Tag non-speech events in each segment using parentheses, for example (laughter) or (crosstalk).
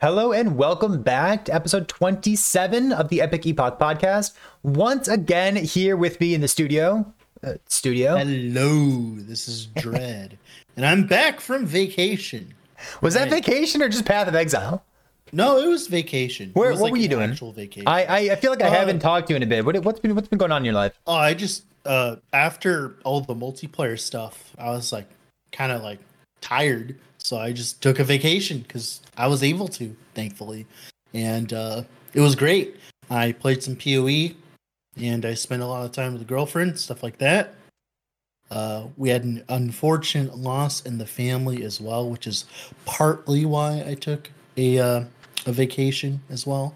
Hello and welcome back to episode 27 of the Epic Epoch podcast. Once again, here with me in the studio. Uh, studio. Hello, this is (laughs) Dread, and I'm back from vacation. Was that vacation or just Path of Exile? No, it was vacation. Where, was what like were you doing? Actual vacation. I, I I feel like I Uh, haven't talked to you in a bit. What, what's been what's been going on in your life? oh, I just uh after all the multiplayer stuff, I was like kind of like tired, so I just took a vacation because I was able to, thankfully, and uh it was great. I played some Poe, and I spent a lot of time with the girlfriend, stuff like that. Uh, we had an unfortunate loss in the family as well, which is partly why I took a uh, a vacation as well.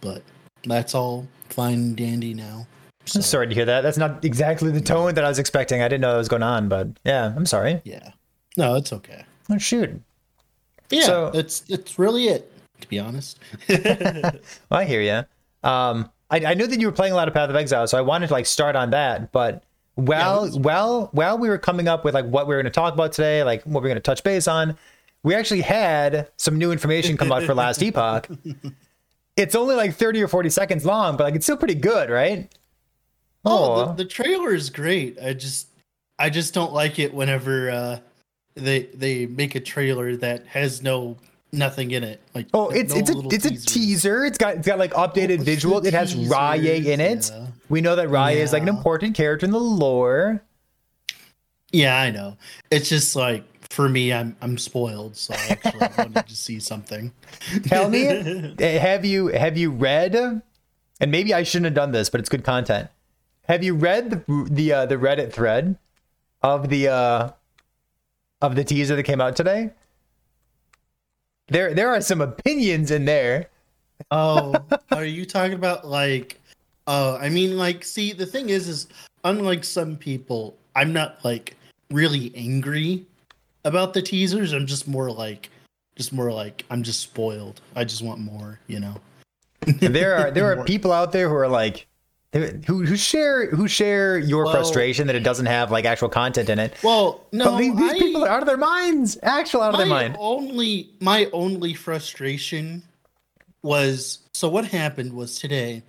But that's all fine and dandy now. So, I'm sorry to hear that. That's not exactly the tone that I was expecting. I didn't know that was going on, but yeah, I'm sorry. Yeah, no, it's okay. Oh shoot. Yeah, So- that's that's really it. To be honest. (laughs) (laughs) Well, I hear you. Um, I, I knew that you were playing a lot of Path of Exile, so I wanted to like start on that. But while let's- while while we were coming up with like what we were going to talk about today, like what we are going to touch base on, we actually had some new information come out for Last (laughs) Epoch. It's only like thirty or forty seconds long, but like it's still pretty good, right? Oh, the, the trailer is great. I just I just don't like it whenever uh they they make a trailer that has no nothing in it. Like Oh, no it's it's a it's a teaser. It's got it's got like updated Oh, it's visuals. the It has Rye in it. yeah. We know that Rye is like an important character in the lore. Yeah, I know. It's just like for me, I'm I'm spoiled, so I actually (laughs) wanted to see something. Tell me, (laughs) eh, have you have you read? And maybe I shouldn't have done this, but it's good content. Have you read the the uh, the Reddit thread of the uh, of the teaser that came out today? There there are some opinions in there. Oh, (laughs) are you talking about like? Oh, I mean, like, see, the thing is, is unlike some people, I'm not like really angry about the teasers. I'm just more like, just more like, I'm just spoiled. I just want more, you know. There are there are (laughs) people out there who are like who who share who share your Well- frustration that it doesn't have like actual content in it. Well, no, but these, these I- people are out of their minds, actual out of their mind. only my only frustration was so what happened was today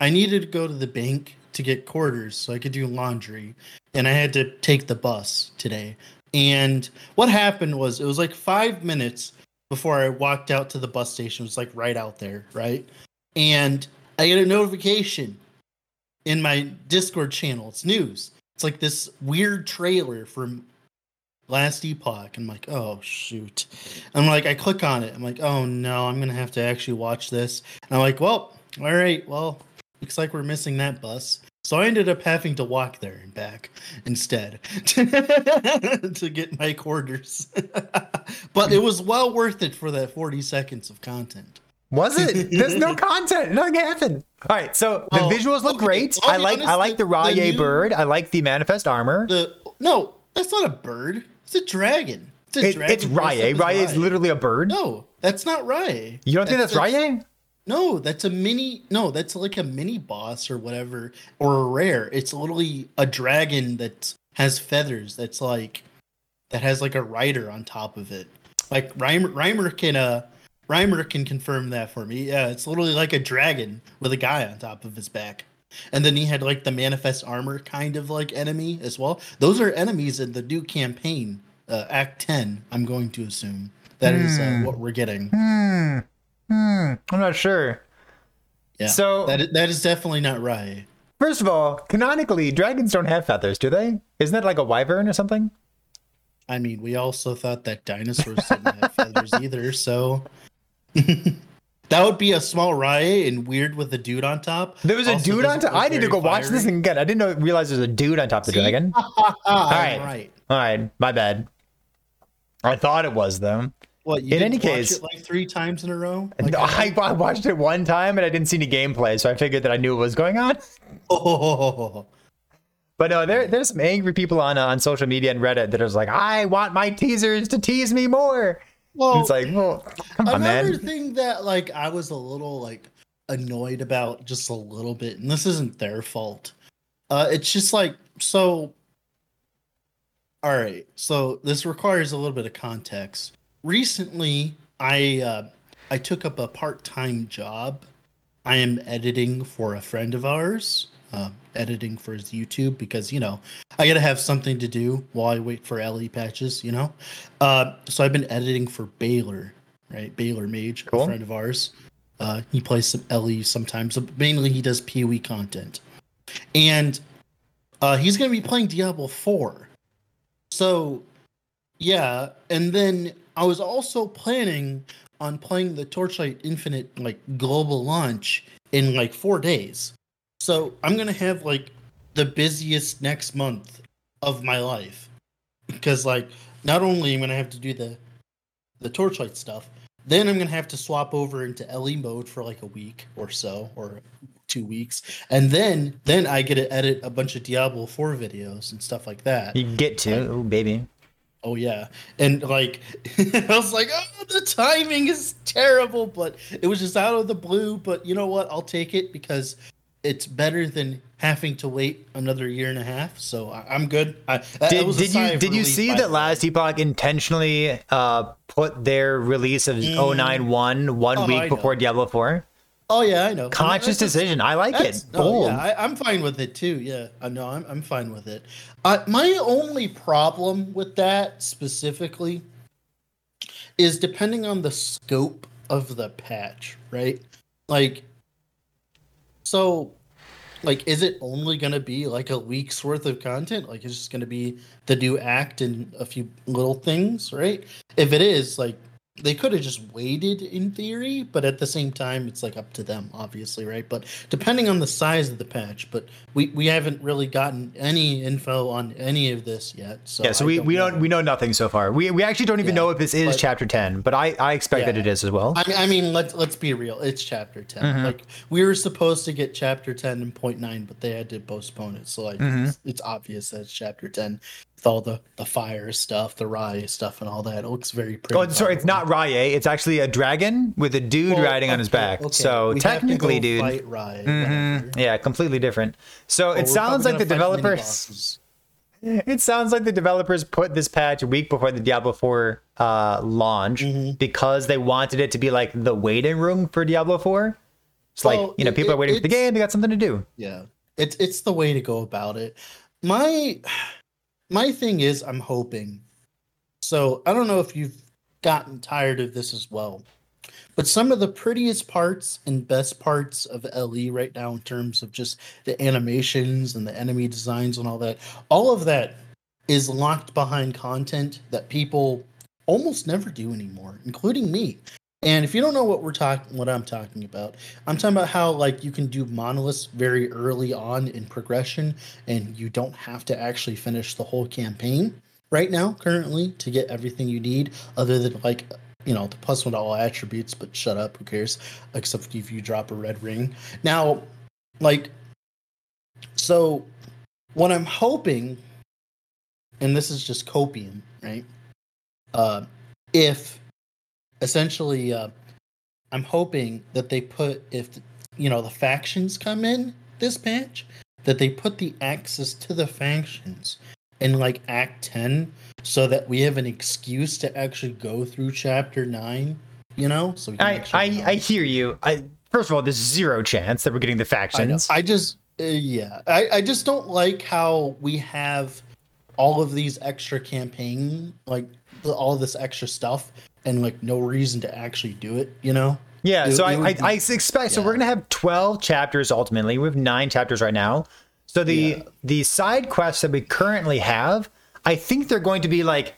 I needed to go to the bank to get quarters so I could do laundry and I had to take the bus today. And what happened was it was like 5 minutes before I walked out to the bus station. It was like right out there, right? And I get a notification in my Discord channel. It's news. It's like this weird trailer from last epoch. I'm like oh shoot. I'm like i click on it. I'm like oh no i'm gonna have to actually watch this. And i'm like well all right well looks like we're missing that bus. So i ended up having to walk there and back instead (laughs) to get my quarters. (laughs) But it was well worth it for that 40 seconds of content Was it? (laughs) There's no content. Nothing happened. All right, so the Well, visuals look okay, great. I'll I like I like the the- Rye bird. I like the manifest armor. the no that's not a bird it's a dragon it's, a It- dragon it's dressed up Rye. as Rye is literally a bird. no that's not Rye. You don't think that's Rye? No, that's a mini. No, that's like a mini boss or whatever, or a rare. It's literally a dragon that has feathers. That's like that has like a rider on top of it. Like Reimer, Reimer can uh Reimer can confirm that for me. Yeah, it's literally like a dragon with a guy on top of his back. And then he had like the manifest armor kind of like enemy as well. Those are enemies in the new campaign, uh, Act Ten. I'm going to assume that is Hmm. uh, what we're getting. Hmm. Hmm. I'm not sure. Yeah. So- that is, that is definitely not right. First of all, canonically, dragons don't have feathers, do they? Isn't that like a wyvern or something? I mean, we also thought that dinosaurs didn't have feathers either, so that would be a small riot and weird with a dude on top. There was a Also dude on top. I need to go very watch this again. I didn't know realize there's a dude on top of the See? dragon. (laughs) All right. right. All right, my bad. I thought it was though. What? You In any case- it like three times in a row. (laughs) Like, No, I, I watched it one time and I didn't see any gameplay, so I figured that I knew what was going on. (laughs) oh, But no, there there's some angry people on uh, on social media and Reddit that are just like, I want my teasers to tease me more. Well, it's like, well, come on, another man. thing that like I was a little like annoyed about just a little bit, and this isn't their fault. Uh, it's just like so. All right, so this requires a little bit of context. Recently, I uh, I took up a part-time job. I am editing for a friend of ours, uh, editing for his YouTube because you know I gotta have something to do while I wait for LE patches. You know, uh, so I've been editing for Baylor, right? Baylor Mage, Cool. a friend of ours. Uh, he plays some LE sometimes, but mainly he does PoE content, and uh, he's gonna be playing Diablo Four. So, yeah, and then I was also planning on playing the Torchlight Infinite like global launch in like four days. So I'm gonna have like the busiest next month of my life because like not only am I gonna have to do the the Torchlight stuff, then I'm gonna have to swap over into LE mode for like a week or so or two weeks, and then then I get to edit a bunch of Diablo 4 videos and stuff like that. You get to, oh baby. Oh yeah, and like (laughs) I was like, oh, the timing is terrible, but it was just out of the blue. But you know what? I'll take it because it's better than having to wait another year and a half. So I, I'm good. I, that- that Did, a did you did you see that last Epoch intentionally uh, put their release of Mm. 091 one Oh, I week before Diablo 4? Oh yeah, I know. Conscious that's- decision. I like it. Bold. yeah, I, I'm fine with it too. Yeah, I know. I'm I'm fine with it. Uh, my only problem with that specifically is depending on the scope of the patch, right? Like, so, like, is it only going to be like a week's worth of content? Like, it's just going to be the new act and a few little things, right? If it is, like, they could have just waited in theory, but at the same time, it's like up to them, obviously, right? But depending on the size of the patch, but we, we haven't really gotten any info on any of this yet. So yeah, so I we, we know. don't we know nothing so far. We we actually don't even Yeah, know if this is but- chapter 10, but I I expect that it is as well. I mean, I mean, let's let's be real. It's chapter 10 Mhm. Like we were supposed to get chapter ten and point nine, but they had to postpone it. So like, Mhm. it's, it's obvious that it's chapter ten with all the the fire stuff, the rye stuff, and all that. It looks very pretty. Oh, sorry, it's not Rye. It's actually a dragon with a dude Well, riding on his back. okay, So we technically, dude. fight Rye, Mhm. Yeah, completely different. So Well, it sounds like the gonna fight mini developers. (laughs) It sounds like the developers put this patch a week before the Diablo 4 uh, launch Mhm. because they wanted it to be like the waiting room for Diablo 4. It's like, you know, it- people are waiting for the game, they got something to do. Yeah, it's it's the way to go about it. My my thing is, I'm hoping. So I don't know if you've gotten tired of this as well, but some of the prettiest parts and best parts of LE right now, in terms of just the animations and the enemy designs and all that, all of that is locked behind content that people almost never do anymore, including me. And if you don't know what we're talking, what I'm talking about, I'm talking about how like you can do monoliths very early on in progression, and you don't have to actually finish the whole campaign right now, currently, to get everything you need, other than like you know the plus one to all attributes. But shut up, who cares? Except if you drop a red ring. Now, like, so what I'm hoping, and this is just copium, right? Uh, if essentially uh, i'm hoping that they put if you know the factions come in this patch that they put the access to the factions in like act 10 so that we have an excuse to actually go through chapter 9 you know so we can I, actually know. I, I hear you. I First of all, there's zero chance that we're getting the factions. I just, uh, yeah, I, I just don't like how we have all of these extra campaign, like all this extra stuff, and like no reason to actually do it. You know? Yeah, It- so it I, I, I expect so we're gonna have twelve chapters ultimately. We have nine chapters right now. So the Yeah. the side quests that we currently have, I think they're going to be like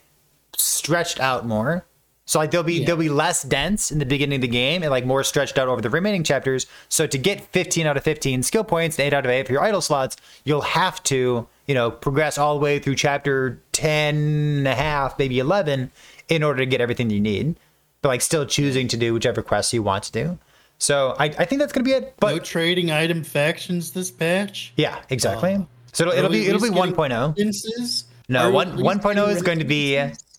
stretched out more. So like they'll be Yeah. they'll be less dense in the beginning of the game and like more stretched out over the remaining chapters. So to get 15 out of 15 skill points, and 8 out of 8 for your idle slots, you'll have to, you know, progress all the way through chapter 10 and a half, maybe 11 in order to get everything you need. But like still choosing to do whichever quests you want to do. So I, I think that's gonna be it. But no trading item factions this patch. yeah, exactly. Uh, so it'll, it'll be it'll be least 1.0. Instances? No, Are one at 1.0 is going to be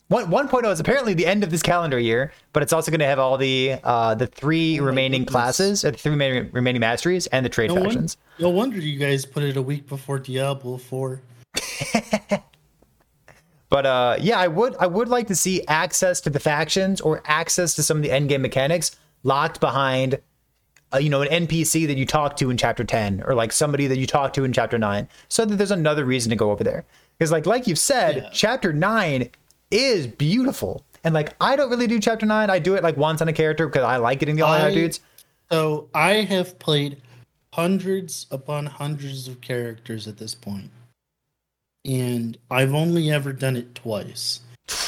one 1.0 is apparently the end of this calendar year, but it's also going to have all the uh the three Oh remaining goodness. classes, the three remaining, remaining masteries, and the trade No, factions. no wonder you guys put it a week before Diablo 4. (laughs) But uh, yeah, I would I would like to see access to the factions or access to some of the end game mechanics locked behind uh, you know an npc that you talk to in chapter 10 or like somebody that you talk to in chapter 9 so that there's another reason to go over there. Because like like you've said Yeah. chapter 9 is beautiful. And like i don't really do chapter 9 i do it like once on a character because i like getting the all out dudes. So I have played hundreds upon hundreds of characters at this point, and I've only ever done it twice.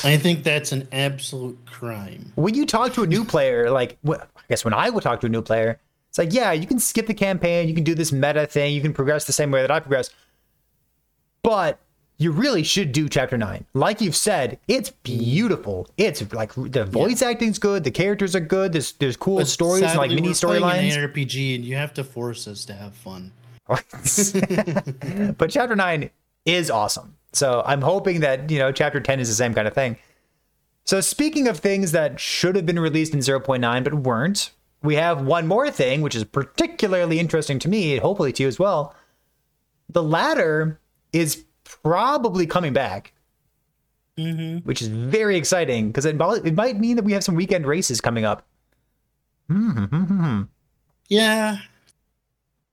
I think that's an absolute crime. when you talk to a new player, like I guess when I would talk to a new player, it's like, yeah, you can skip the campaign, you can do this meta thing, you can progress the same way that I progress, but you really should do chapter nine. Like you've said, it's beautiful. It's like the voice acting's good, the characters are good. There's there's cool But stories and like mini storylines. an RPG, and you have to force us to have fun. (laughs) but chapter 9 is awesome. So i'm hoping that you know chapter 10 is the same kind of thing. So speaking of things that should have been released in 0.9 but weren't we have one more thing which is particularly interesting to me hopefully to you as well. The ladder is probably coming back Mm-hmm. which is very exciting because it, it might mean that we have some weekend races coming up. Hmm, hmm, hmm, yeah,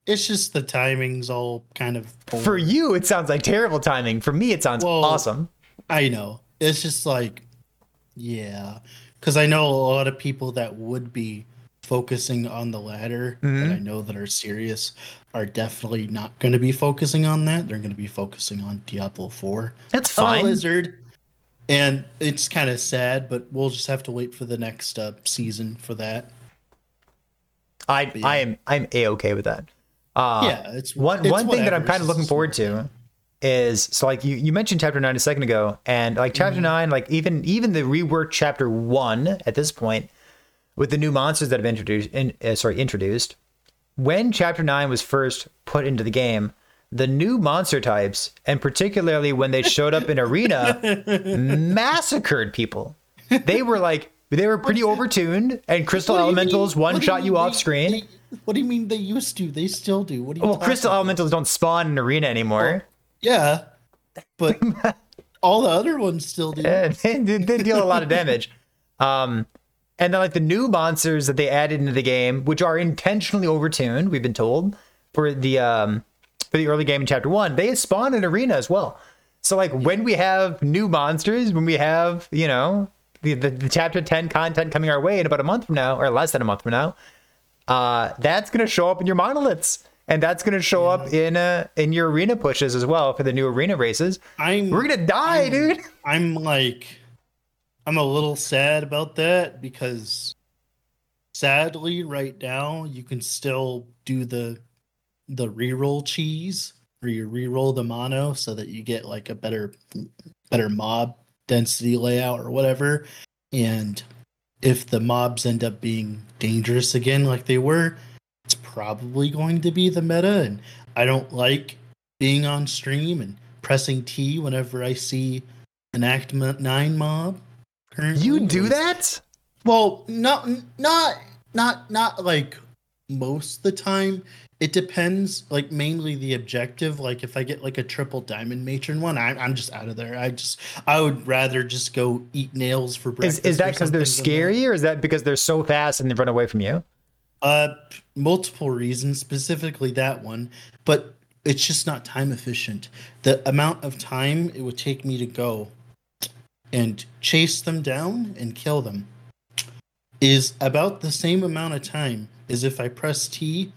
it's just the timing's all kind of poor. for you it sounds like terrible timing for me it sounds Well, awesome I know. It's just like, yeah, because I know a lot of people that would be focusing on the ladder Mm-hmm. that I know that are serious are definitely not going to be focusing on that. They're going to be focusing on Diablo Four. That's Oh, fine. Lizard. And it's kind of sad, but we'll just have to wait for the next uh, season for that. I yeah. I am I'm a okay with that. Uh, yeah, it's one it's one thing that I'm kind of looking forward to is so like you you mentioned chapter nine a second ago, and like chapter nine, like even even the reworked chapter one at this point with the new monsters that have introduced in, uh, sorry introduced when chapter nine was first put into the game. The new monster types, and particularly when they showed up in (laughs) arena, massacred people. They were like they were pretty overtuned, and crystal What do you elementals one do you shot you off screen. they- what do you mean they used to? They still do. What do you? Well, crystal about? elementals don't spawn in arena anymore. Yeah, but (laughs) all the other ones still do. They, they they deal a lot of damage. Um, and then like the new monsters that they added into the game, which are intentionally overtuned, we've been told for the um for the early game in chapter one, they spawn in arena as well. So like when we have new monsters, when we have you know the, the, the chapter ten content coming our way in about a month from now, or less than a month from now, uh, that's gonna show up in your monoliths. And that's gonna show up in uh in your arena pushes as well for the new arena races. I'm. We're gonna die, I'm- dude. (laughs) I'm like, I'm a little sad about that because, sadly, right now you can still do the the reroll cheese where you reroll the mono so that you get like a better better mob density layout or whatever. And if the mobs end up being dangerous again like they were, it's probably going to be the meta. And I don't like being on stream and pressing T whenever I see an Act Nine mob. Currently. You do that? Well, not not not not like most of the time. It depends, like mainly the objective. Like if I get like a triple diamond matron one, I'm I'm just out of there. I just I would rather just go eat nails for Is, breakfast. is or that because they're scary, or is that because they're so fast and they run away from you? Uh, multiple reasons, specifically that one, but it's just not time efficient. The amount of time it would take me to go and chase them down and kill them is about the same amount of time as if I press T,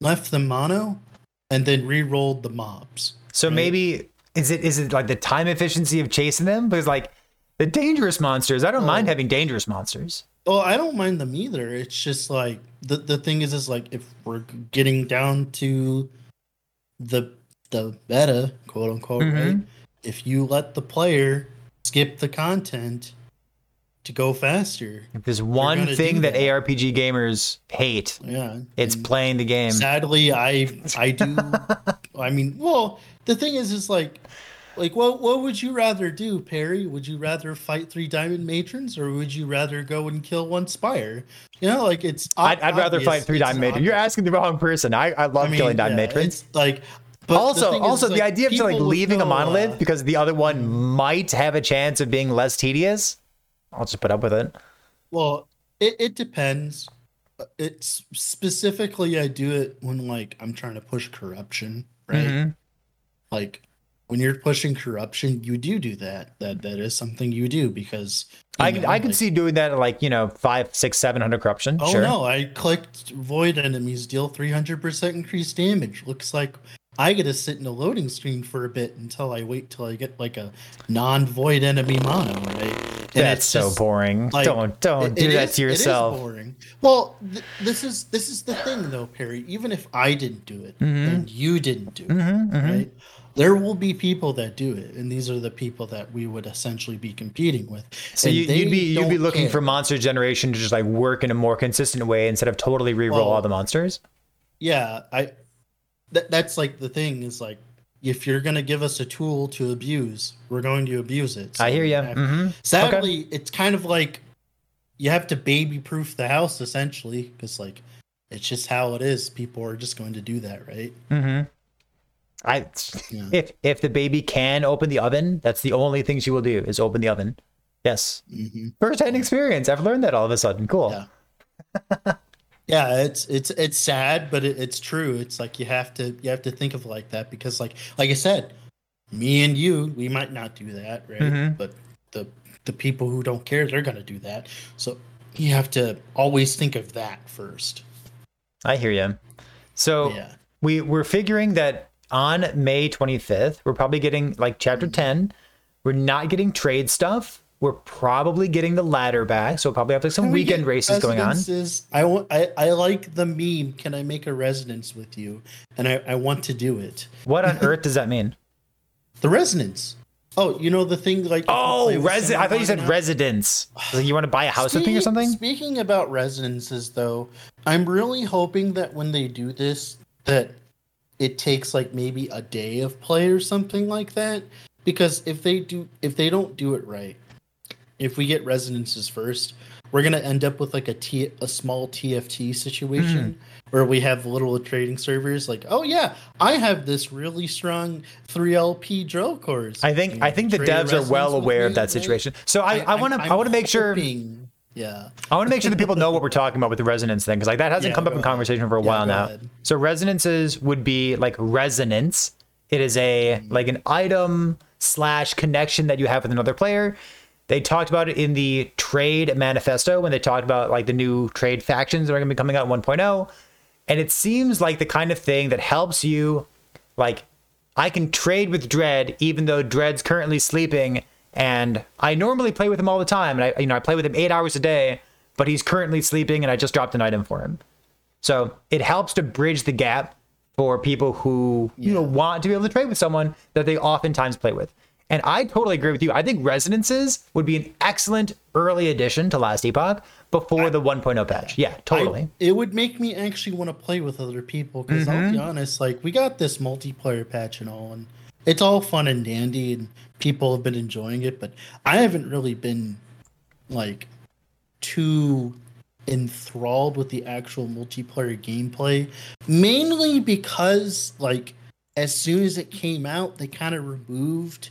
left the mono, and then re-rolled the mobs. So Right. maybe is it is it like the time efficiency of chasing them? Because like the dangerous monsters, I don't mind Oh. having dangerous monsters. Oh, I don't mind them either. It's just like the the thing is is like if we're getting down to the the meta, quote unquote, Mhm. right? If you let the player skip the content to go faster, If there's one thing that, that. ARPG gamers hate, yeah, it's and playing the game. Sadly, I I do. (laughs) I mean, well, the thing is, is like, like what what would you rather do, Perry? Would you rather fight three diamond matrons, or would you rather go and kill one spire? You know, like it's. I'd, I'd rather fight three diamond matrons. You're asking the wrong person. I, I love I mean, killing diamond yeah, matrons. Like, but also, is, also is, the like, idea of just like leaving a monolith uh, because the other one might have a chance of being less tedious. I'll just put up with it. Well, it, it depends. it's specifically I do it when like I'm trying to push corruption, right? Mhm. Like when you're pushing corruption, you do do that. That that is something you do because you I can know, I can like- see doing that at like you know five, six, seven hundred corruption. Oh sure. no! I clicked void enemies deal 300% increased damage. Looks like I get to sit in a loading screen for a bit until I wait till I get like a non-void enemy mono, right? And That's so just- boring. like, don't don't do that is- to it is boring. Well, th- this is this is the thing though, Perry. Even if I didn't do it Mhm. and you didn't do it, Mhm, mhm. right? There will be people that do it, and these are the people that we would essentially be competing with. So And you, you'd be you'd be looking care. for monster generation to just like work in a more consistent way instead of totally reroll Well, all the monsters. yeah i that, that's like the thing is like if you're going to give us a tool to abuse we're going to abuse it I hear you. have- hmm sadly it's kind of like you have to baby proof the house essentially because like it's just how it is people are just going to do that right hmm I Yeah. if if the baby can open the oven, that's the only thing she will do is open the oven. Yes, hmm first hand experience. I've learned that all of a sudden. Cool. Yeah. (laughs) yeah it's it's it's sad but it, it's true it's like you have to you have to think of it like that because like like i said me and you we might not do that right Mhm. but the the people who don't care they're gonna do that so you have to always think of that first I hear you. So yeah we we're figuring that on May 25th, we're probably getting like chapter Mm-hmm. 10. We're not getting trade stuff. We're probably getting the ladder back. So we'll probably have like some Can we weekend get races going on. residences? I want I, I like the meme can i make a resonance with you and i, I want to do it What on (laughs) earth does that mean? the resonance oh you know the thing like if you Oh, with resi- I thought you said enough- residence. Like you want to buy a house with me or Speaking- something? Speaking about residences, though, I'm really hoping that when they do this, that it takes like maybe a day of play or something like that. Because if they do, if they don't do it right, if we get residences first, we're gonna end up with like a T, a small TFT situation Hmm. where we have little trading servers. Like, oh yeah, I have this really strong 3LP drill cores. I think I think the devs are well aware of that situation. So I I want to I want to make sure Yeah. I want to make sure that people know what we're talking about with the resonance thing because like that hasn't Yeah, come up in conversation for a Yeah, while now. ahead. So resonances would be like resonance. It is a like an item slash connection that you have with another player. They talked about it in the trade manifesto when they talked about like the new trade factions that are going to be coming out in 1.0. And it seems like the kind of thing that helps you like I can trade with Dread even though Dread's currently sleeping and I normally play with him all the time and I you know I play with him 8 hours a day but he's currently sleeping and I just dropped an item for him. So it helps to bridge the gap for people who you know want to be able to trade with someone that they oftentimes play with. And I totally agree with you. I think resonances would be an excellent early addition to Last Epoch before the 1.0 patch. Yeah, totally. I- it would make me actually want to play with other people because I'll Mm-hmm. be honest, like we got this multiplayer patch and all, and it's all fun and dandy, and people have been enjoying it, but I haven't really been like too enthralled with the actual multiplayer gameplay, mainly because like as soon as it came out, they kind of removed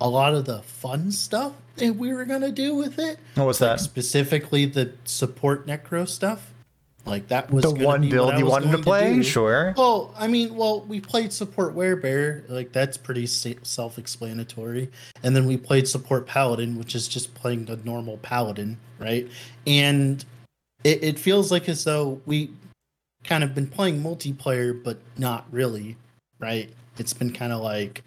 a lot of the fun stuff that we were gonna do with it What was like that? specifically the support necro stuff. Like that was The one build you wanted to play? do. Sure. Well, I mean, well, we played support werebear, like that's pretty self-explanatory, and then we played support paladin, which is just playing the normal paladin, right? And it, it feels like as though we kind of been playing multiplayer, but not really, right? It's been kind of like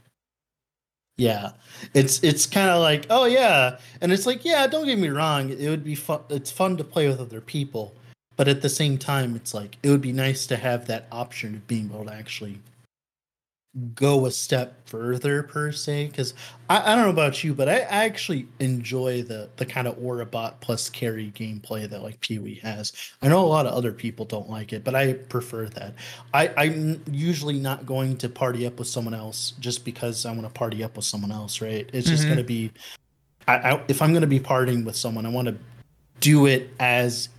yeah. It's it's kind of like oh yeah. And it's like yeah don't get me wrong it would be fun it's fun to play with other people but at the same time it's like it would be nice to have that option of being able to actually go a step further per se because I, I don't know about you but I, I actually enjoy the the kind of aurabot plus carry gameplay that like Pee-wee has I know a lot of other people don't like it but I prefer that I, I'm usually not going to party up with someone else just because I want to party up with someone else right it's just Mhm. going to be I, I if I'm going to be partying with someone I want to do it as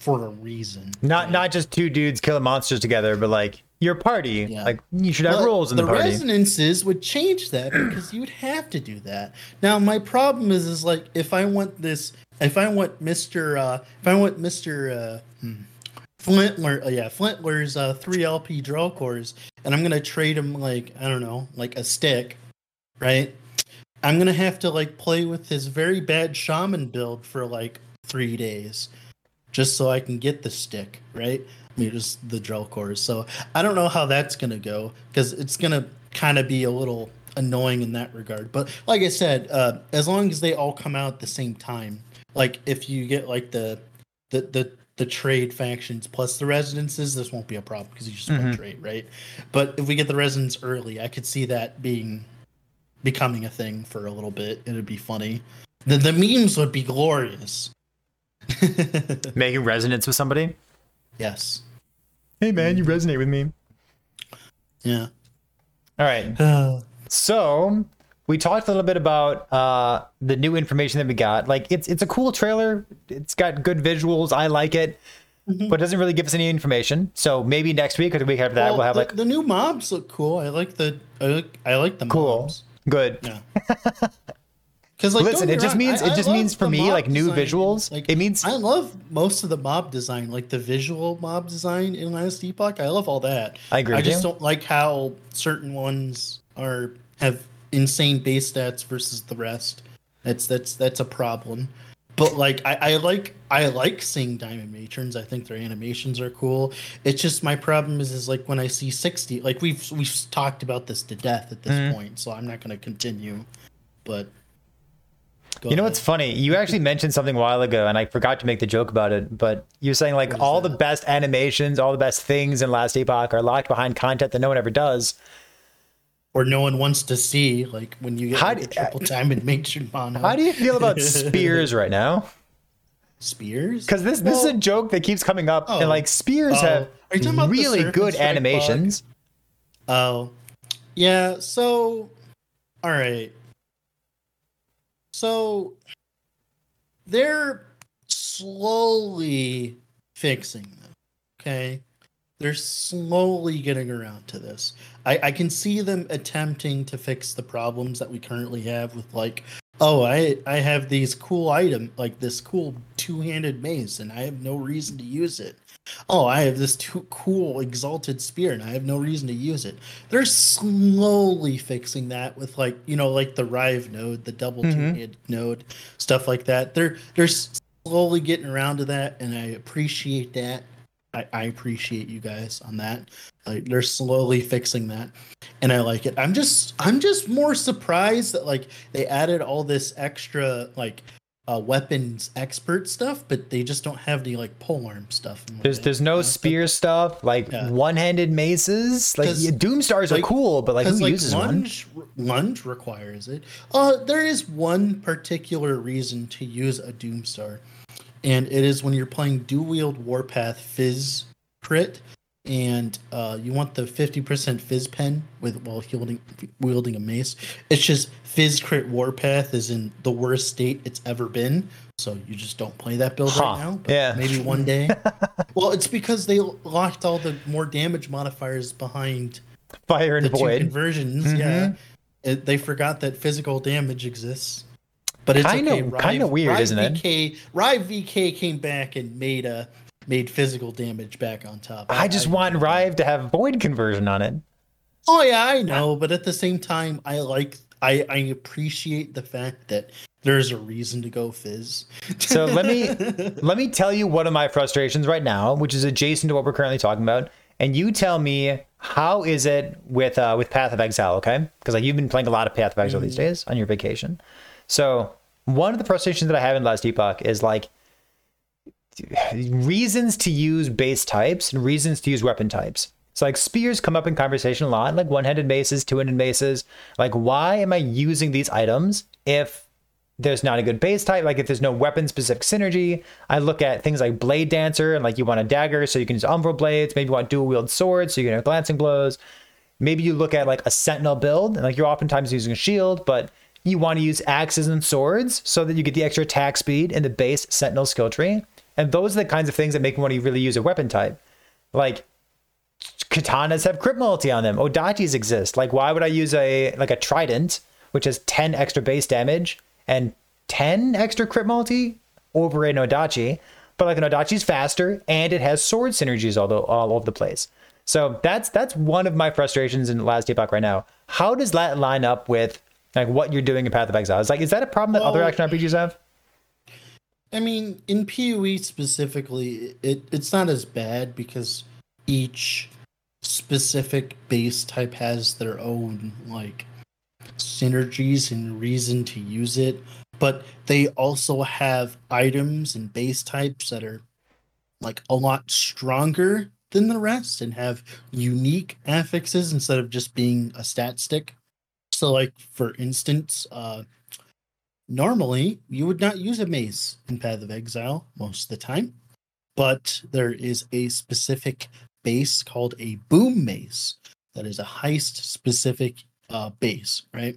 for a reason Not right? not just two dudes killing monsters together, but like your party. Yeah. Like you should have But roles in the, party. The resonances would change that (clears throat) because you'd have to do that. Now my problem is is like if I want this if I want Mr. uh if I want Mr. uh hmm, Flintler, uh, yeah, Flintler's uh, three LP drill cores, and I'm gonna trade him like I don't know, like a stick, right? I'm gonna have to like play with his very bad shaman build for like three days, just so I can get the stick, right? Just the drill cores. So I don't know how that's gonna go because it's gonna kind of be a little annoying in that regard. But like I said, uh, as long as they all come out at the same time, like if you get like the the the the trade factions plus the residences, this won't be a problem because you just mm-hmm. one trade, right? But if we get the residents early, I could see that being becoming a thing for a little bit. It'd be funny. The the memes would be glorious. (laughs) Making resonance with somebody? Yes. Hey man, you resonate with me. Yeah. All right. (sighs) so we talked a little bit about uh, the new information that we got. Like it's it's a cool trailer. It's got good visuals. I like it. Mm-hmm. But it doesn't really give us any information. So maybe next week or the week after that, well, we'll have the, like the new mobs look cool. I like the I like, I like the cool. mobs. Good. Yeah. (laughs) Because like, listen, it just means I, it just means for me like new design. visuals. Like, it means I love most of the mob design, like the visual mob design in Last Epoch. I love all that. I agree. I just you. don't like how certain ones are have insane base stats versus the rest. That's that's that's a problem. But like I, I like I like seeing diamond matrons. I think their animations are cool. It's just my problem is is like when I see sixty like we've we've talked about this to death at this mm-hmm. point, so I'm not gonna continue. But you ahead. know what's funny? You actually mentioned something a while ago, and I forgot to make the joke about it. But you're saying like all that? the best animations, all the best things in Last Epoch are locked behind content that no one ever does or no one wants to see, like when you get how like, do, triple (laughs) diamond matron mono. How do you feel about (laughs) spears right now? Spears? Because this well, this is a joke that keeps coming up, oh, and like oh. spears oh, have really good animations. Bug? Oh, yeah. So, all right. So they're slowly fixing them. Okay, they're slowly getting around to this. I, I can see them attempting to fix the problems that we currently have with like, oh, I I have these cool item like this cool two handed mace and I have no reason to use it. Oh, I have this too cool exalted spear and I have no reason to use it. They're slowly fixing that with like you know like the Rive node, the double mm-hmm. node, stuff like that. They're they're slowly getting around to that, and I appreciate that. I, I appreciate you guys on that. Like they're slowly fixing that, and I like it. I'm just I'm just more surprised that like they added all this extra like uh, weapons expert stuff, but they just don't have the like polearm stuff. There's there's no spear stuff like yeah. one-handed maces. Like yeah, Doomstars like, are cool, but like who like, uses lunge, one? Lunge requires it. Uh, there is one particular reason to use a Doomstar, and it is when you're playing dual wield Warpath Fizz crit and uh, you want the 50% fizz pen with while wielding, wielding a mace. It's just fizz crit warpath is in the worst state it's ever been. So you just don't play that build huh. right now. yeah. Maybe one (laughs) day. well, it's because they locked all the more damage modifiers behind fire and void conversions. Mm-hmm. Yeah. It, they forgot that physical damage exists. But it's kind of okay. kind of weird, Rive isn't VK, it? Rive VK came back and made a made physical damage back on top. I, I just I, want Rive to have void conversion on it. Oh yeah, I know, but at the same time, I like I I appreciate the fact that there's a reason to go fizz. so let me (laughs) let me tell you one of my frustrations right now, which is adjacent to what we're currently talking about, and you tell me how is it with uh, with Path of Exile, okay? Because like you've been playing a lot of Path of Exile mm-hmm. these days on your vacation. So one of the frustrations that I have in Last Epoch is like reasons to use base types and reasons to use weapon types. So like spears come up in conversation a lot, like one-handed maces, two-handed maces. Like why am I using these items if there's not a good base type? Like if there's no weapon specific synergy, I look at things like blade dancer and like you want a dagger so you can use umbral blades. Maybe you want dual wield swords so you can have glancing blows. Maybe you look at like a sentinel build and like you're oftentimes using a shield, but you want to use axes and swords so that you get the extra attack speed in the base sentinel skill tree. And those are the kinds of things that make me want to really use a weapon type. Like katanas have crit multi on them. Odachis exist. Like why would I use a like a trident, which has 10 extra base damage and 10 extra crit multi over an Odachi? but like an Odachi's faster and it has sword synergies all, the, all over the place. So that's that's one of my frustrations in Last Epoch right now. How does that line up with like what you're doing in Path of Exile? Is like is that a problem that other action RPGs have? I mean, in PoE specifically, it it's not as bad because each specific base type has their own like synergies and reason to use it, but they also have items and base types that are like a lot stronger than the rest and have unique affixes instead of just being a stat stick. So like for instance, uh normally you would not use a mace in Path of Exile most of the time, but there is a specific base called a boom mace that is a heist specific uh, base, right?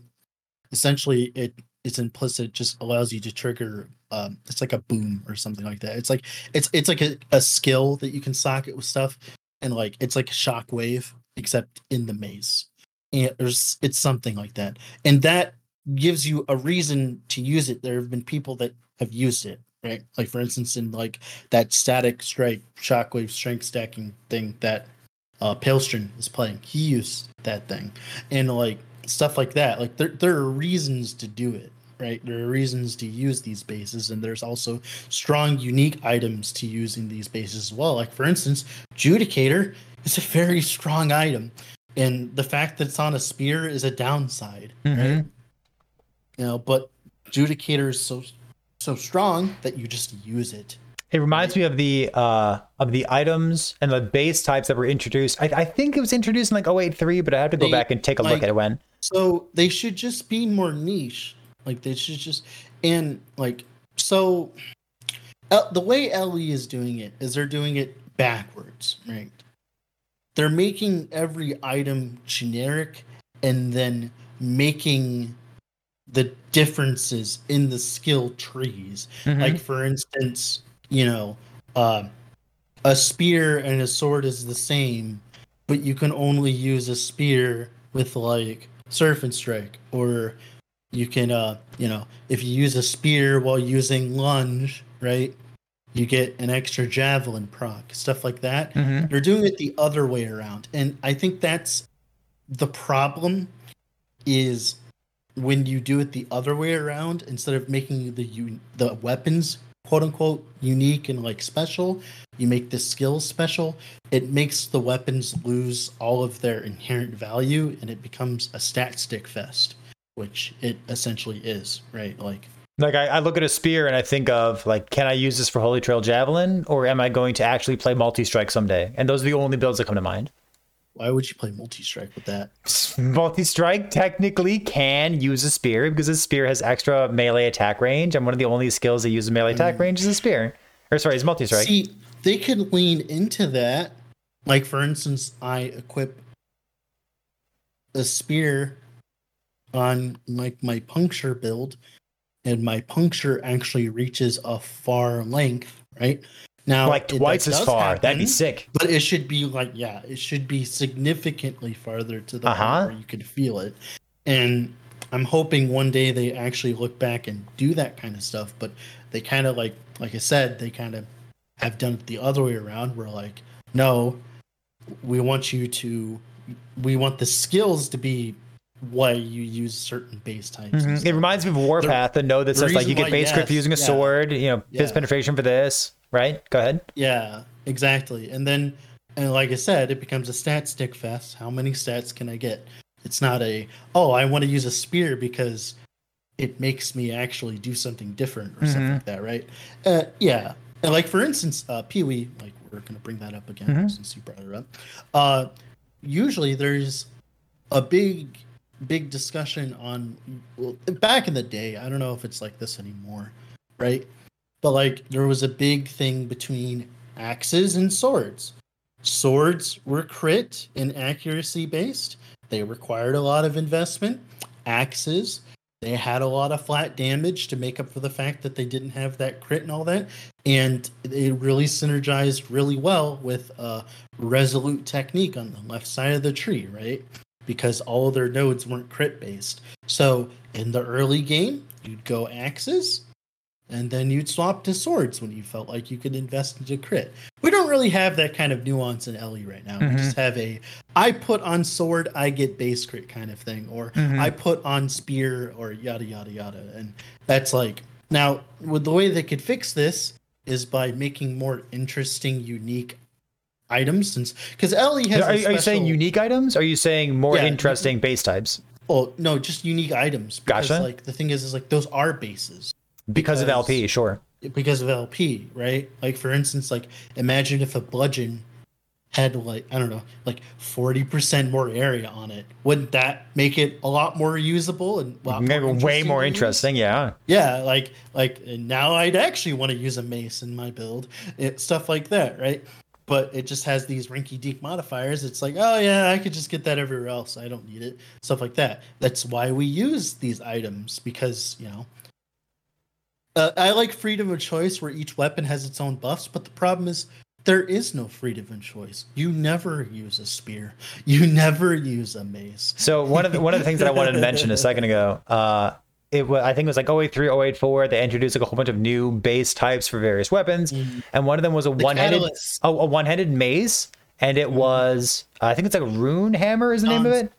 Essentially, it it's implicit, just allows you to trigger. Um, it's like a boom or something like that. It's like it's it's like a, a skill that you can socket with stuff, and like it's like a shockwave except in the maze. And there's it's something like that, and that gives you a reason to use it. There have been people that have used it, right? Like for instance, in like that static strike shockwave strength stacking thing that uh Palsteron is playing. He used that thing. And like stuff like that. Like there there are reasons to do it, right? There are reasons to use these bases, and there's also strong unique items to using these bases as well. Like for instance, Judicator is a very strong item. And the fact that it's on a spear is a downside, right? You know but judicator is so so strong that you just use it It reminds me of the uh of the items and the base types that were introduced. I, I think it was introduced in like 083, but I have to go They- back and take a look at it when. so they should just be more niche like they should just and like so L- the way le is doing it is they're doing it backwards right they're making every item generic and then making the differences in the skill trees Mhm. like for instance you know um a spear and a sword is the same but you can only use a spear with like Serpent Strike or you can uh you know if you use a spear while using lunge right you get an extra javelin proc stuff like that Mhm. they're doing it the other way around and i think that's the problem is when you do it the other way around instead of making the the weapons quote unquote unique and like special you make the skills special it makes the weapons lose all of their inherent value and it becomes a stat stick fest which it essentially is right like Like I, I look at a spear and I think of like, can I use this for Holy Trail Javelin, or am I going to actually play multi strike someday? And those are the only builds that come to mind. Why would you play multi-strike with that (laughs) Multi strike technically can use a spear because a spear has extra melee attack range, and one of the only skills that uses melee attack mm. range is a spear. Or sorry, is multi strike. See, they could lean into that. Like for instance, I equip a spear on like my puncture build, and my puncture actually reaches a far length, right? Now Like twice as far. That'd be sick. But it should be like, yeah, it should be significantly farther to the Uh-huh. point where you could feel it. And I'm hoping one day they actually look back and do that kind of stuff. But they kind of like, like I said, they kind of have done it the other way around. Where like, no, we want you to, we want the skills to be why you use certain base types. Mhm. It reminds me of Warpath, the node that the says like you get base yes, using a yeah. sword, you know, fist Yeah. penetration for this, right? Go ahead. Yeah, exactly. And then, and like I said, it becomes a stat stick fest. How many stats can I get? It's not a, oh, I want to use a spear because it makes me actually do something different or something Mhm. like that, right? Uh, yeah. And like, for instance, uh, Pee Wee, like, we're going to bring that up again Mhm. since you brought it up. Uh, usually there's a big, big discussion on, well, back in the day, I don't know if it's like this anymore, right? But like there was a big thing between axes and swords. Swords were crit and accuracy based. They required a lot of investment. Axes, they had a lot of flat damage to make up for the fact that they didn't have that crit and all that. And it really synergized really well with a resolute technique on the left side of the tree, right? Because all their nodes weren't crit based. So in the early game, you'd go axes, and then you'd swap to swords when you felt like you could invest into crit. We don't really have that kind of nuance in LE right now. Mhm. We just have a I put on sword, I get base crit kind of thing, or Mhm. I put on spear, or yada yada yada. And that's like now with the way they could fix this is by making more interesting, unique items. Since because LE has Are, are you saying unique items? Are you saying more Yeah, interesting base types Oh no, just unique items. Because Gotcha. like the thing is, is like those are bases. Because, of LP? Sure. because of LP, right? Like for instance, like imagine if a bludgeon had like I don't know, like forty percent more area on it. Wouldn't that make it a lot more usable and Maybe more way more interesting. Yeah. Yeah, like like and now I'd actually want to use a mace in my build, it, stuff like that, right? But it just has these rinky dink modifiers. It's like, oh yeah, I could just get that everywhere else. I don't need it. Stuff like that. That's why we use these items because you know. Uh, I like freedom of choice where each weapon has its own buffs, but the problem is there is no freedom of choice. You never use a spear. You never use a mace. So one of the, one of the things that I wanted to mention a second ago, uh, it was I think it was like 083, 084. They introduced like a whole bunch of new base types for various weapons, Mhm. and one of them was a The catalyst. oh, a one-headed mace, and it was I think it's like a rune hammer is the name of it.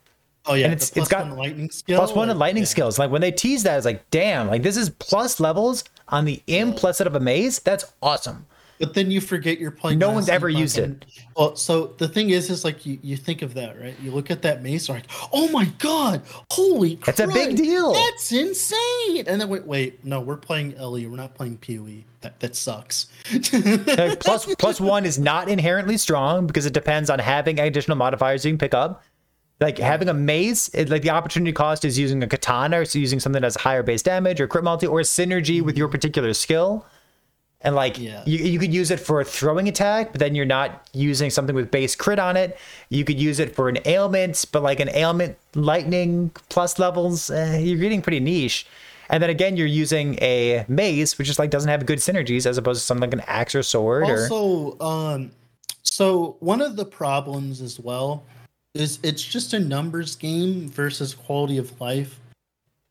Oh yeah, and it's- plus it's got one lightning skill. Plus one in lightning yeah. skills. Like when they tease that, it's like, damn, like this is plus levels on the implicit of a mace. That's awesome. But then you forget you're playing. No one's and ever used it. Well, so the thing is, is like you, you think of that, right? You look at that mace, like, oh my god, holy crap, It's a big deal. That's insane. And then wait, wait, no, we're playing LE. We're not playing Pee-wee. That that sucks. (laughs) plus plus One is not inherently strong because it depends on having additional modifiers you can pick up. Like having a mace, it, like the opportunity cost is using a katana, or so using something that has higher base damage or crit multi or synergy with your particular skill. And like Yeah. you, you could use it for a throwing attack, but then you're not using something with base crit on it. You could use it for an ailment, but like an ailment lightning plus levels, eh, you're getting pretty niche. And then again, you're using a mace, which just like doesn't have good synergies as opposed to something like an axe or sword. or also, um, so one of the problems as well is it's just a numbers game versus quality of life.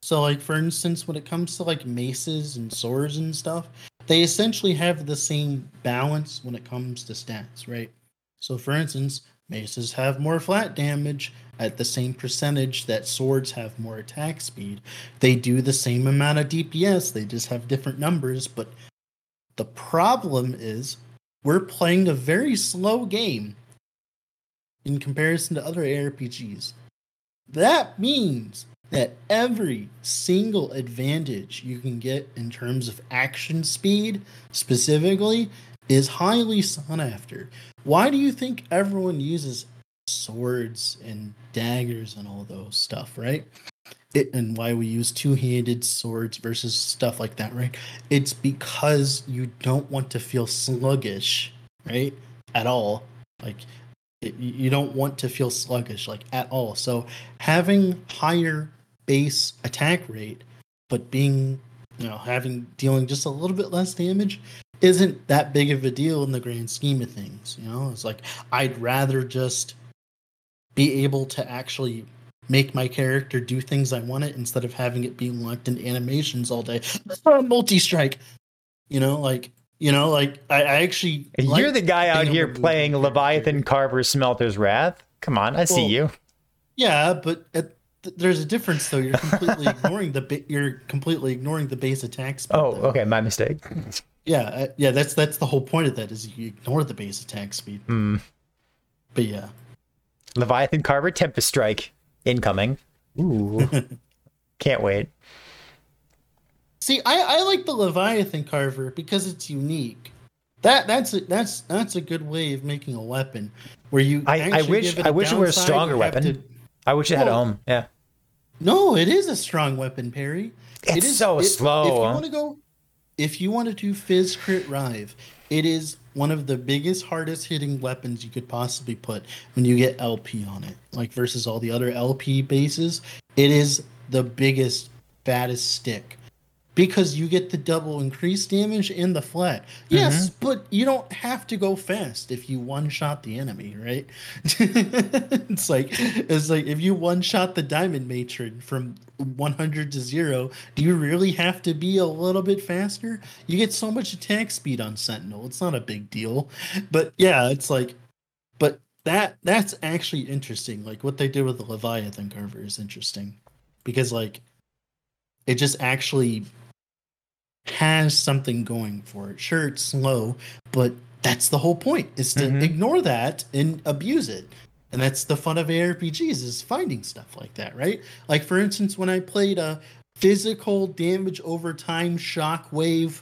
So, like for instance, when it comes to like maces and swords and stuff, they essentially have the same balance when it comes to stats, right? So, for instance, maces have more flat damage at the same percentage that swords have more attack speed. They do the same amount of DPS, they just have different numbers. But the problem is we're playing a very slow game in comparison to other ARPGs. That means that every single advantage you can get in terms of action speed, specifically, is highly sought after. Why do you think everyone uses swords and daggers and all those stuff, right? It, and why we use two-handed swords versus stuff like that, right? It's because you don't want to feel sluggish, right? At all. Like you don't want to feel sluggish like at all. So having higher base attack rate, but being you know having dealing just a little bit less damage isn't that big of a deal in the grand scheme of things. You know, it's like I'd rather just be able to actually make my character do things I want it instead of having it be locked in animations all day. (laughs) Multi strike. You know, like you know, like I, I actually You're like the guy out here able to move playing my Leviathan. Carver Smelter's Wrath. Come on, I see you. Yeah, but at, there's a difference though. You're completely (laughs) ignoring the ba- you're completely ignoring the base attack speed. Oh, though. okay, my mistake. Yeah, uh, yeah. That's that's the whole point of that is you ignore the base attack speed. Hmm. But yeah, Leviathan Carver Tempest Strike incoming. Ooh, (laughs) can't wait. See, I I like the Leviathan Carver because it's unique. That that's a, that's that's a good way of making a weapon where you. I- I wish- I wish it were a stronger weapon. to- I wish it had a home. Yeah, No, it is a strong weapon, Perry. it's it is so it- slow. If you want to go, if you want to do Phys Crit Rive, it is one of the biggest, hardest hitting weapons you could possibly put when you get LP on it. Like versus all the other LP bases, it is the biggest, baddest stick. Because you get the double increased damage and the flat. Yes, mm-hmm. but you don't have to go fast if you one shot the enemy, right? (laughs) it's like it's like if you one shot the diamond matron from 100 to 0, do you really have to be a little bit faster? You get so much attack speed on Sentinel. It's not a big deal. But yeah, it's like but that that's actually interesting. Like what they did with the Leviathan Carver is interesting because like it just actually has something going for it. Sure, it's slow, but that's the whole point is to Mhm. ignore that and abuse it. And that's the fun of ARPGs is finding stuff like that, right? Like for instance, when I played a physical damage over time shockwave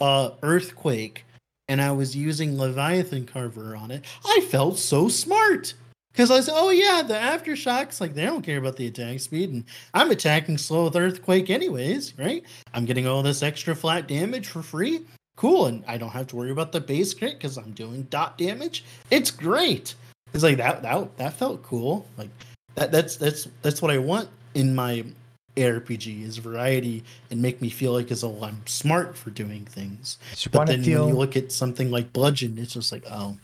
uh earthquake and I was using Leviathan Carver on it, I felt so smart. Because I said, oh yeah, the aftershocks, like they don't care about the attack speed, and I'm attacking slow with Earthquake anyways, right? I'm getting all this extra flat damage for free. Cool, and I don't have to worry about the base crit because I'm doing dot damage. It's great. It's like that that that felt cool. Like that that's that's that's what I want in my ARPG is variety and make me feel like as though I'm smart for doing things. But then feel when you look at something like Bludgeon, it's just like, oh,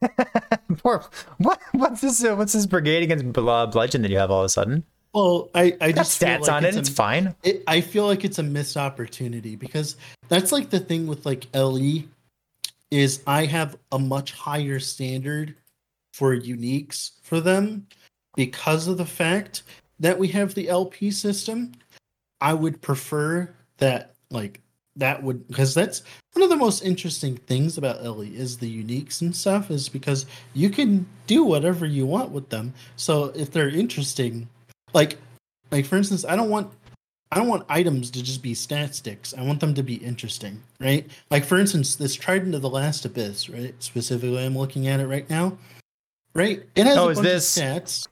(laughs) Poor- what what's this uh, what's this brigade against Bl- uh, bludgeon that you have all of a sudden? well, I I just feel stats like on it. a- It's fine. it, I feel like it's a missed opportunity because that's like the thing with like LE is I have a much higher standard for uniques for them because of the fact that we have the LP system. I would prefer that like that would because that's one of the most interesting things about LE is the uniques and stuff is because you can do whatever you want with them. So if they're interesting, like like for instance, I don't want I don't want items to just be stat sticks. I want them to be interesting, right? Like for instance, this Trident of the Last Abyss, right? Specifically, I'm looking at it right now. Right? It has Oh, a is bunch this- of stats.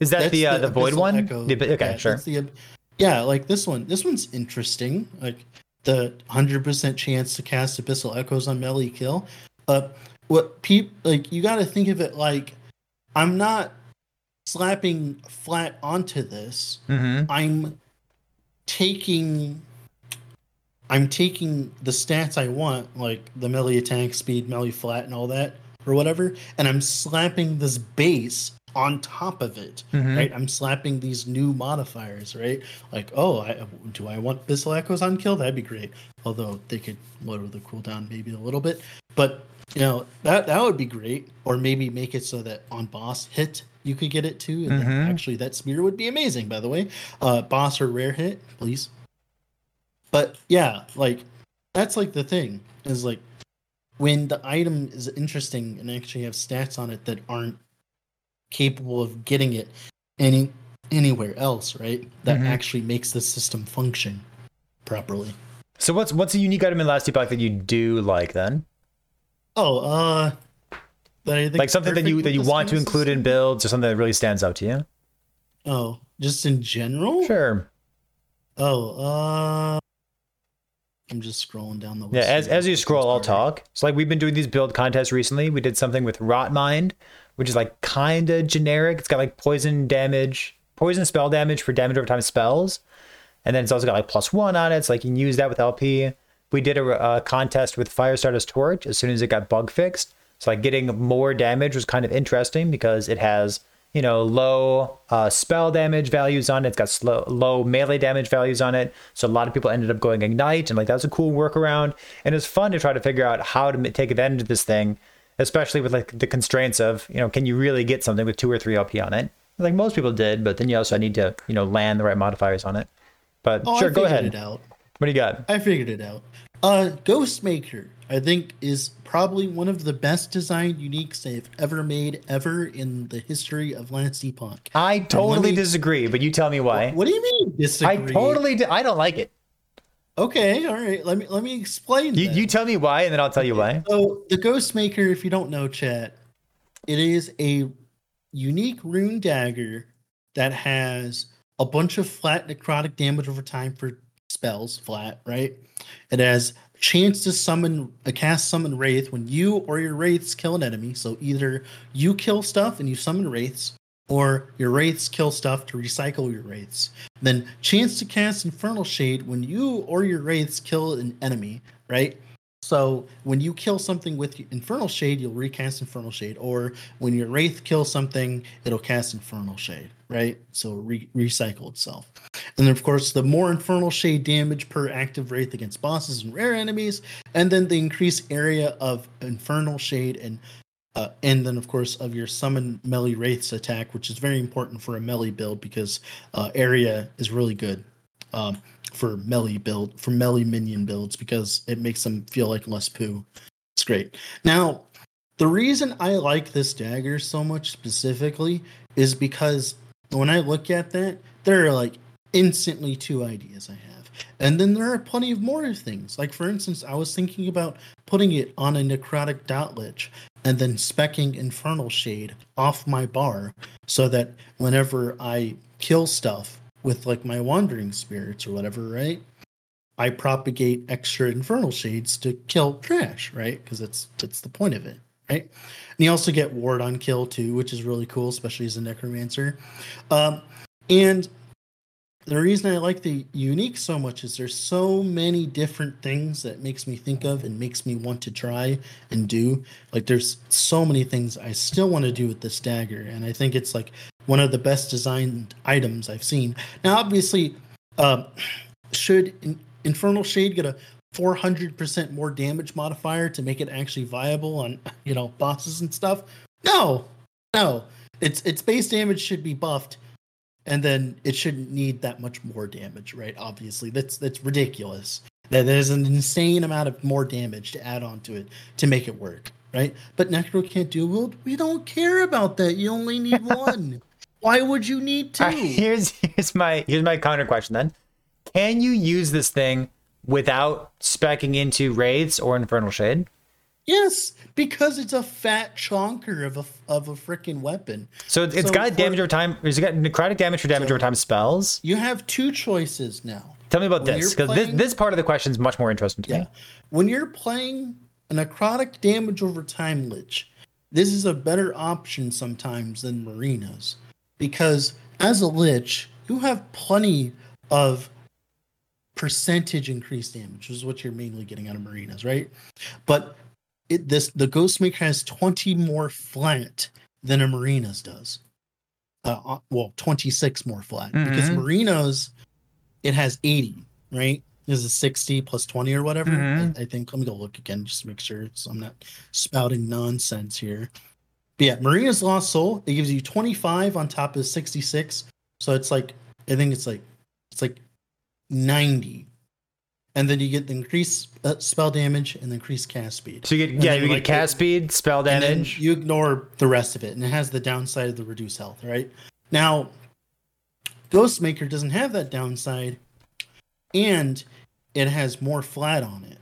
Is that That's the uh, the, void one? Echo. Okay, Yeah, sure. the yeah, like this one. This one's interesting. Like the hundred percent chance to cast Abyssal Echoes on melee kill. But what people like, you got to think of it like I'm not slapping flat onto this. hmm I'm taking I'm taking the stats I want, like the melee attack speed, melee flat, and all that, or whatever, and I'm slapping this base on top of it, Mhm. right? I'm slapping these new modifiers, right? Like, oh, I, do I want Abyssal Echoes on kill? That'd be great. Although they could lower the cooldown maybe a little bit, but you know that that would be great. Or maybe make it so that on boss hit you could get it too. And Mhm. actually, that spear would be amazing. By the way, uh, boss or rare hit, please. But yeah, like that's like the thing is like when the item is interesting and actually have stats on it that aren't capable of getting it any anywhere else, right? That Mhm. actually makes the system function properly. So what's what's a unique item in Last Epoch that you do like then? Oh, uh that I think Like something that you that you want to include in builds or something that really stands out to you? Oh, just in general? Sure. Oh, uh I'm just scrolling down the Yeah, list. as as you scroll, I'll talk. So like we've been doing these build contests recently. We did something with Rot Mind, which is like kind of generic. It's got like poison damage, poison spell damage for damage over time spells, and then it's also got like plus one on it. So like you can use that with LP. We did a, a contest with Firestarter's Torch as soon as it got bug fixed. So like getting more damage was kind of interesting because it has you know low uh, spell damage values on it. It's got slow, low melee damage values on it. So a lot of people ended up going ignite, and like that was a cool workaround. And it's fun to try to figure out how to take advantage of this thing, especially with like the constraints of you know can you really get something with two or three LP on it? Like most people did, but then you also need to you know land the right modifiers on it. But Oh, sure, go ahead. it out. What do you got? I figured it out. Uh, Ghostmaker, I think, is probably one of the best designed uniques they've ever made ever in the history of Last Epoch. I totally me- disagree, but you tell me why. What do you mean disagree? I totally, di- I don't like it. Okay, all right. Let me let me explain. You, you tell me why, and then I'll tell you why. So the Ghostmaker, if you don't know, chat, it is a unique rune dagger that has a bunch of flat necrotic damage over time for spells, flat, right? It has chance to summon a cast summon wraith when you or your wraiths kill an enemy. So either you kill stuff and you summon wraiths, or your wraiths kill stuff to recycle your wraiths. Then chance to cast Infernal Shade when you or your wraiths kill an enemy, right? So when you kill something with Infernal Shade, you'll recast Infernal Shade, or when your Wraith kills something, it'll cast Infernal Shade, right? So re- recycle itself. And then, of course, the more Infernal Shade damage per active Wraith against bosses and rare enemies, and then the increased area of Infernal Shade and uh, and then, of course, of your summon melee wraiths attack, which is very important for a melee build because uh, area is really good um, for melee build for melee minion builds because it makes them feel like less poo. It's great. Now, the reason I like this dagger so much specifically is because when I look at that, there are like instantly two ideas I have. And then there are plenty of more things. Like for instance, I was thinking about putting it on a necrotic dot lich and then specking infernal shade off my bar so that whenever I kill stuff with like my wandering spirits or whatever, right? I propagate extra infernal shades to kill trash, right? Because that's that's the point of it, right? And you also get ward on kill too, which is really cool, especially as a necromancer. Um, and the reason I like the unique so much is there's so many different things that makes me think of and makes me want to try and do. Like there's so many things I still want to do with this dagger, and I think it's like one of the best designed items I've seen. Now, obviously, uh, should In- Infernal Shade get a 400% more damage modifier to make it actually viable on you know bosses and stuff? No, no. Its its base damage should be buffed and then it shouldn't need that much more damage, right? Obviously, that's that's ridiculous. That there's an insane amount of more damage to add on to it to make it work, right? But Necro can't do well. We don't care about that. You only need (laughs) one. Why would you need two? here's here's my here's my counter question then. Can you use this thing without specking into wraiths or infernal shade? Yes, because it's a fat chonker of a of a freaking weapon. So it's so got damage over time. It's got necrotic damage for damage so over time spells. You have two choices now. Tell me about when this because this this part of the question is much more interesting to yeah. me. When you're playing a necrotic damage over time lich, this is a better option sometimes than marinas because as a lich, you have plenty of percentage increased damage, which is what you're mainly getting out of marinas, right? But it this the Ghostmaker has 20 more flat than a Marinas does. Uh, uh well, 26 more flat mm-hmm. because Marinos it has 80, right? This Is it 60 plus 20 or whatever? Mm-hmm. I, I, think. Let me go look again just to make sure so I'm not spouting nonsense here. But yeah, Marina's Lost Soul, it gives you 25 on top of 66. So it's like I think it's like it's like 90 and then you get the increased uh, spell damage and the increased cast speed. So you get yeah, you like, get cast speed, spell damage. you ignore the rest of it, and it has the downside of the reduced health. Right now, Ghostmaker doesn't have that downside, and it has more flat on it,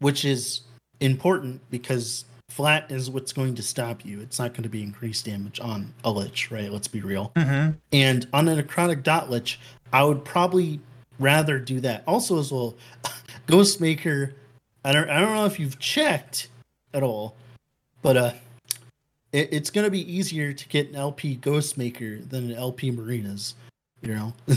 which is important because flat is what's going to stop you. It's not going to be increased damage on a lich, right? Let's be real. Mm-hmm. And on a necrotic dot lich, I would probably rather do that. Also, as well, (laughs) Ghostmaker. I don't. I don't know if you've checked at all, but uh, it, it's gonna be easier to get an LP Ghostmaker than an LP Marinas. You know, (laughs)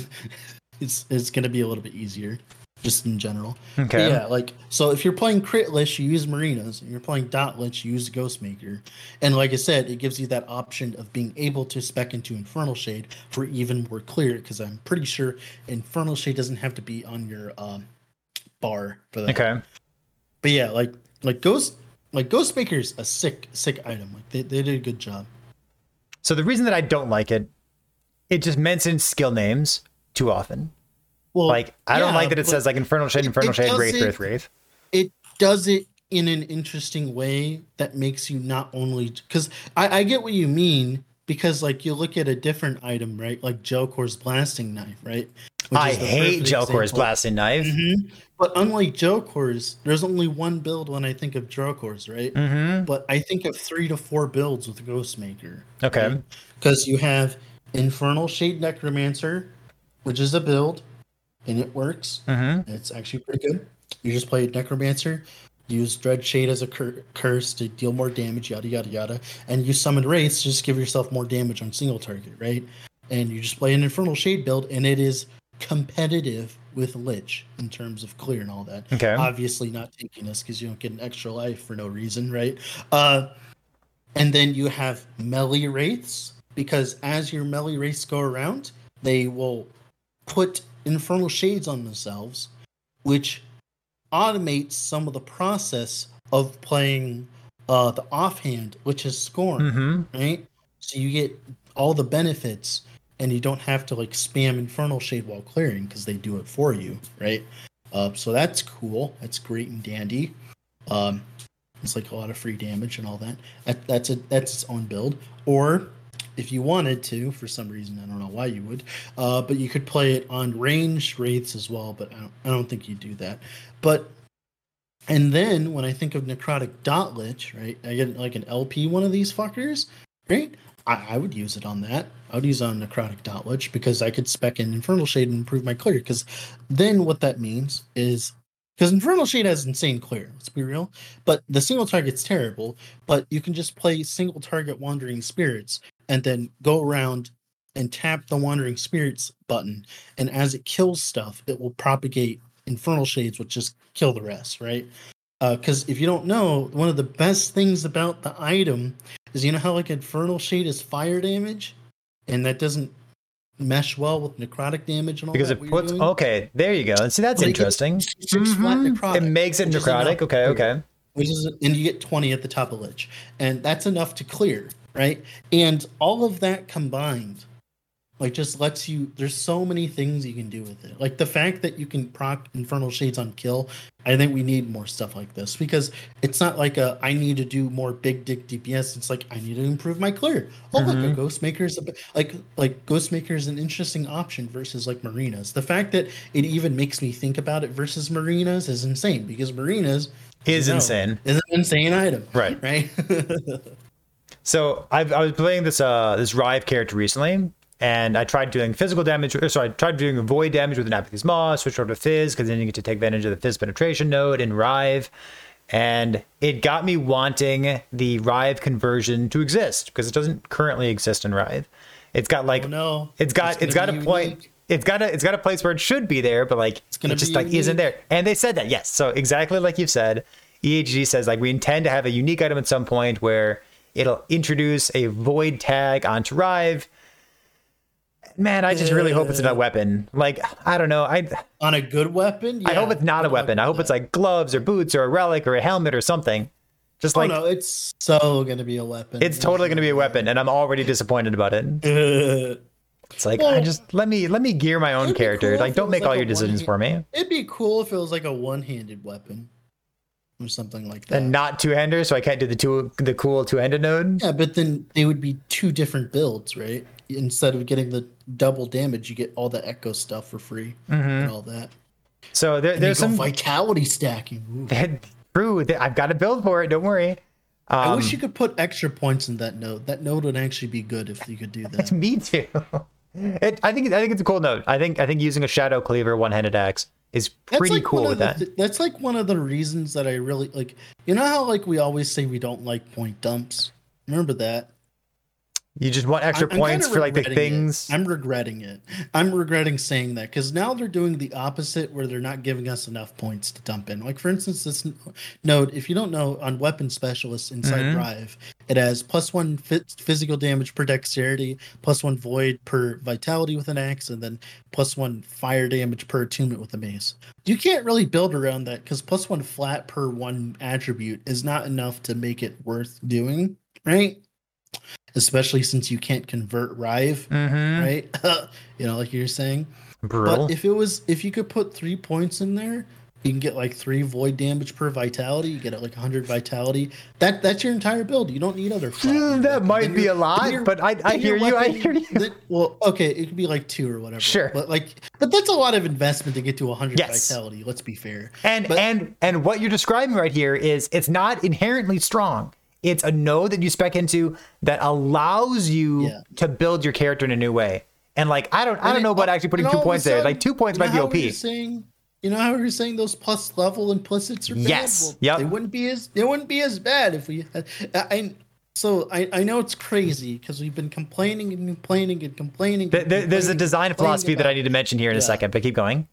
it's it's gonna be a little bit easier just in general. Okay. But yeah, like so if you're playing crit lich, you use marinas, and you're playing dot lich, you use Ghostmaker. And like I said, it gives you that option of being able to spec into Infernal Shade for even more clear, because I'm pretty sure Infernal Shade doesn't have to be on your um, bar for that. Okay. But yeah, like like Ghost like Ghostmaker's a sick, sick item. Like they, they did a good job. So the reason that I don't like it, it just mentions skill names too often. Well, like I yeah, don't like that it says like Infernal Shade, Infernal it, it Shade, Wraith, Wraith, Wraith. It does it in an interesting way that makes you not only because I, I get what you mean because like you look at a different item, right? Like Jelkor's blasting knife, right? Which I hate Jelkor's blasting knife. Mm-hmm. But unlike Jelkor's, there's only one build when I think of Jelkor's, right? Mm-hmm. But I think of three to four builds with Ghostmaker. Okay. Because right? you have Infernal Shade Necromancer, which is a build and it works. Mm-hmm. It's actually pretty good. You just play Necromancer use Dread Shade as a cur- curse to deal more damage, yada yada yada, and you summon Wraiths to just give yourself more damage on single target, right? And you just play an Infernal Shade build, and it is competitive with Lich in terms of clear and all that. Okay. Obviously not taking this because you don't get an extra life for no reason, right? Uh, and then you have melee wraiths because as your melee wraiths go around, they will put infernal shades on themselves, which automates some of the process of playing uh, the offhand, which is scorn, Mm-hmm. right? So you get all the benefits, and you don't have to like spam infernal shade while clearing because they do it for you, right? Uh, so that's cool. That's great and dandy. Um, it's like a lot of free damage and all that. that that's a that's its own build. Or if you wanted to, for some reason, I don't know why you would, uh, but you could play it on ranged wraiths as well. But I don't, I don't think you do that. But and then when I think of necrotic dot lich, right, I get like an LP one of these fuckers, right? I, I would use it on that. I would use on necrotic dot lich because I could spec in infernal shade and improve my clear. Because then what that means is because Infernal Shade has insane clear, let's be real. But the single target's terrible. But you can just play single target Wandering Spirits and then go around and tap the Wandering Spirits button. And as it kills stuff, it will propagate Infernal Shades, which just kill the rest, right? Uh, because if you don't know, one of the best things about the item is you know how like Infernal Shade is fire damage, and that doesn't mesh well with necrotic damage and all Because that. it puts doing? okay, there you go. And see that's But interesting. six flat Mhm. It makes it necrotic. Okay, okay. which is and you get 20 at the top of lich and that's enough to clear right and all of that combined like just lets you there's so many things you can do with it like the fact that you can proc infernal shades on kill i think we need more stuff like this because it's not like a i need to do more big dick dps it's like i need to improve my clear oh look Mhm. a ghost maker is a like like ghost maker is an interesting option versus like marinas the fact that it even makes me think about it versus marinas is insane because marinas Is no. insane. is an insane item. Right. Right. (laughs) So I've, I was playing this uh this Rive character recently, and I tried doing physical damage. Or sorry, I tried doing void damage with an Apathy's Maw. Switched over to Phys because then you get to take advantage of the Phys penetration node in Rive, and it got me wanting the Rive conversion to exist because it doesn't currently exist in Rive. It's got like oh no. it's got It's it's got a point. It's got a it's got a place where it should be there, but like it's gonna it just like isn't there. And they said that yes. So exactly like you've said, EHG says like we intend to have a unique item at some point where it'll introduce a void tag onto Rive. Man, I just really hope it's not a weapon. Like I don't know. I On a good weapon? I hope it's not a weapon. I hope it's like gloves or boots or a relic or a helmet or something. Just Oh like no, it's so gonna be a weapon. it's totally going to be a weapon, and I'm already disappointed about it. (laughs) It's like I just let me let me gear my own character. cool like don't make like all your decisions for me. it'd be cool if it was like a one-handed weapon or something like that. And not two hander, so I can't do the two the cool two handed node. yeah, but then they would be two different builds, right? Instead of getting the double damage, you get all the echo stuff for free and all that. So there, there's some vitality stacking. Ooh. true. I've got a build for it. Don't worry. I Um, wish you could put extra points in that node. That node would actually be good if you could do (laughs) that. me too. It, I think I think it's a cool note. I think I think using a shadow cleaver one handed axe is pretty like cool with that. the, that's like one of the reasons that I really like. You know how like we always say we don't like point dumps. Remember that. You just want extra I'm- I'm points for like the regretting it. things. I'm regretting it. I'm regretting saying that because now they're doing the opposite, where they're not giving us enough points to dump in. Like for instance, this n- node. If you don't know, on weapon specialists inside Mhm. Rive, it has plus one phys- physical damage per dexterity, plus one void per vitality with an axe, and then plus one fire damage per attunement with a mace. You can't really build around that because plus one flat per one attribute is not enough to make it worth doing, right? Especially since you can't convert Rive mm-hmm. right? (laughs) you know, like you're saying. Brutal. But if it was, if you could put three points in there, you can get like three void damage per vitality. You get it like 100 vitality. That that's your entire build. You don't need other. Mm, (laughs) that might be your- a lot, your- but I, I hear you. I hear you. well, okay, it could be like two or whatever. Sure. but like, but that's a lot of investment to get to 100 Yes. vitality. Let's be fair. And But- and and what you're describing right here is it's not inherently strong. It's a node that you spec into that allows you Yeah. to build your character in a new way. And like I don't I don't And know it- about actually putting two points there. Like two points might be OP. saying, you know how we were saying those plus level implicits are bad? Yes. Yep. They wouldn't be as they wouldn't be as bad if we had. I, I so I, I know it's crazy because we've been complaining and complaining and complaining. And there- there's a design and philosophy that I need to mention here in a second, but keep going.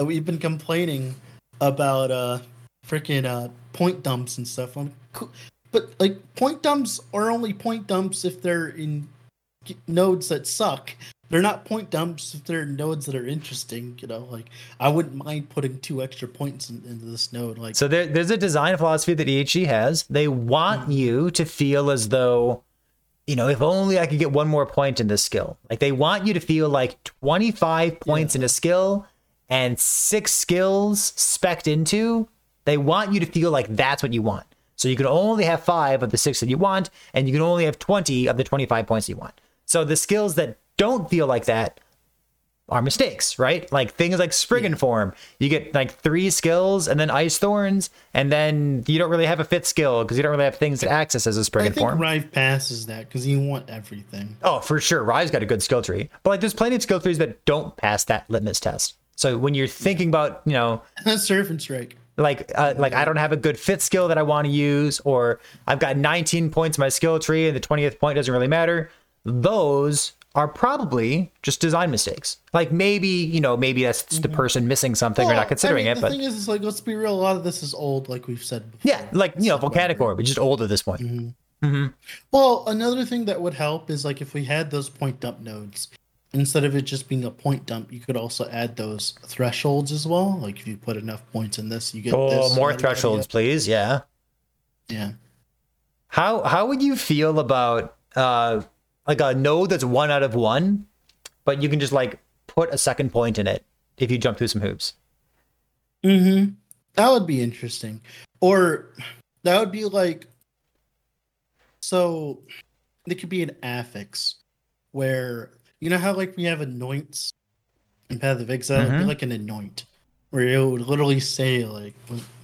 uh, we've been complaining about uh freaking uh point dumps and stuff. I'm but like point dumps are only point dumps if they're in nodes that suck. They're not point dumps if they're nodes that are interesting. You know, like I wouldn't mind putting two extra points in, into this node. Like So there, there's a design philosophy that EHG has. They want hmm. you to feel as though, you know, if only I could get one more point in this skill. Like they want you to feel like 25 points in a skill and six skills specced into. They want you to feel like that's what you want. So you can only have five of the six that you want, and you can only have 20 of the 25 points you want. So the skills that don't feel like that are mistakes, right? Like things like Spriggan form. You get like three skills and then Ice Thorns, and then you don't really have a fifth skill because you don't really have things that access as a Spriggan I think form. Rive passes that because you want everything. Oh, for sure. Rive's got a good skill tree. But like there's plenty of skill trees that don't pass that litmus test. So when you're thinking about, you know, (laughs) Serpent Strike. Like uh, like I don't have a good fifth skill that I want to use, or I've got 19 points in my skill tree and the 20th point doesn't really matter. Those are probably just design mistakes. Like maybe you know maybe that's the mm-hmm. person missing something or not considering I mean, it, the but thing is, like, let's be real. A lot of this is old, like we've said before. yeah, like you know volcanic orb, just old at this point. Mm-hmm. Mm-hmm. Well, another thing that would help is like if we had those point dump nodes, instead of it just being a point dump, you could also add those thresholds as well. Like if you put enough points in this, you get Oh, this, more thresholds, please. Yeah. Yeah. How how would you feel about uh like a node that's one out of one, but you can just like put a second point in it if you jump through some hoops? Mm-hmm. That would be interesting. Or that would be like so it could be an affix where you know how like we have anoints in Path of Exile, be Mhm. like an anoint. Where it would literally say like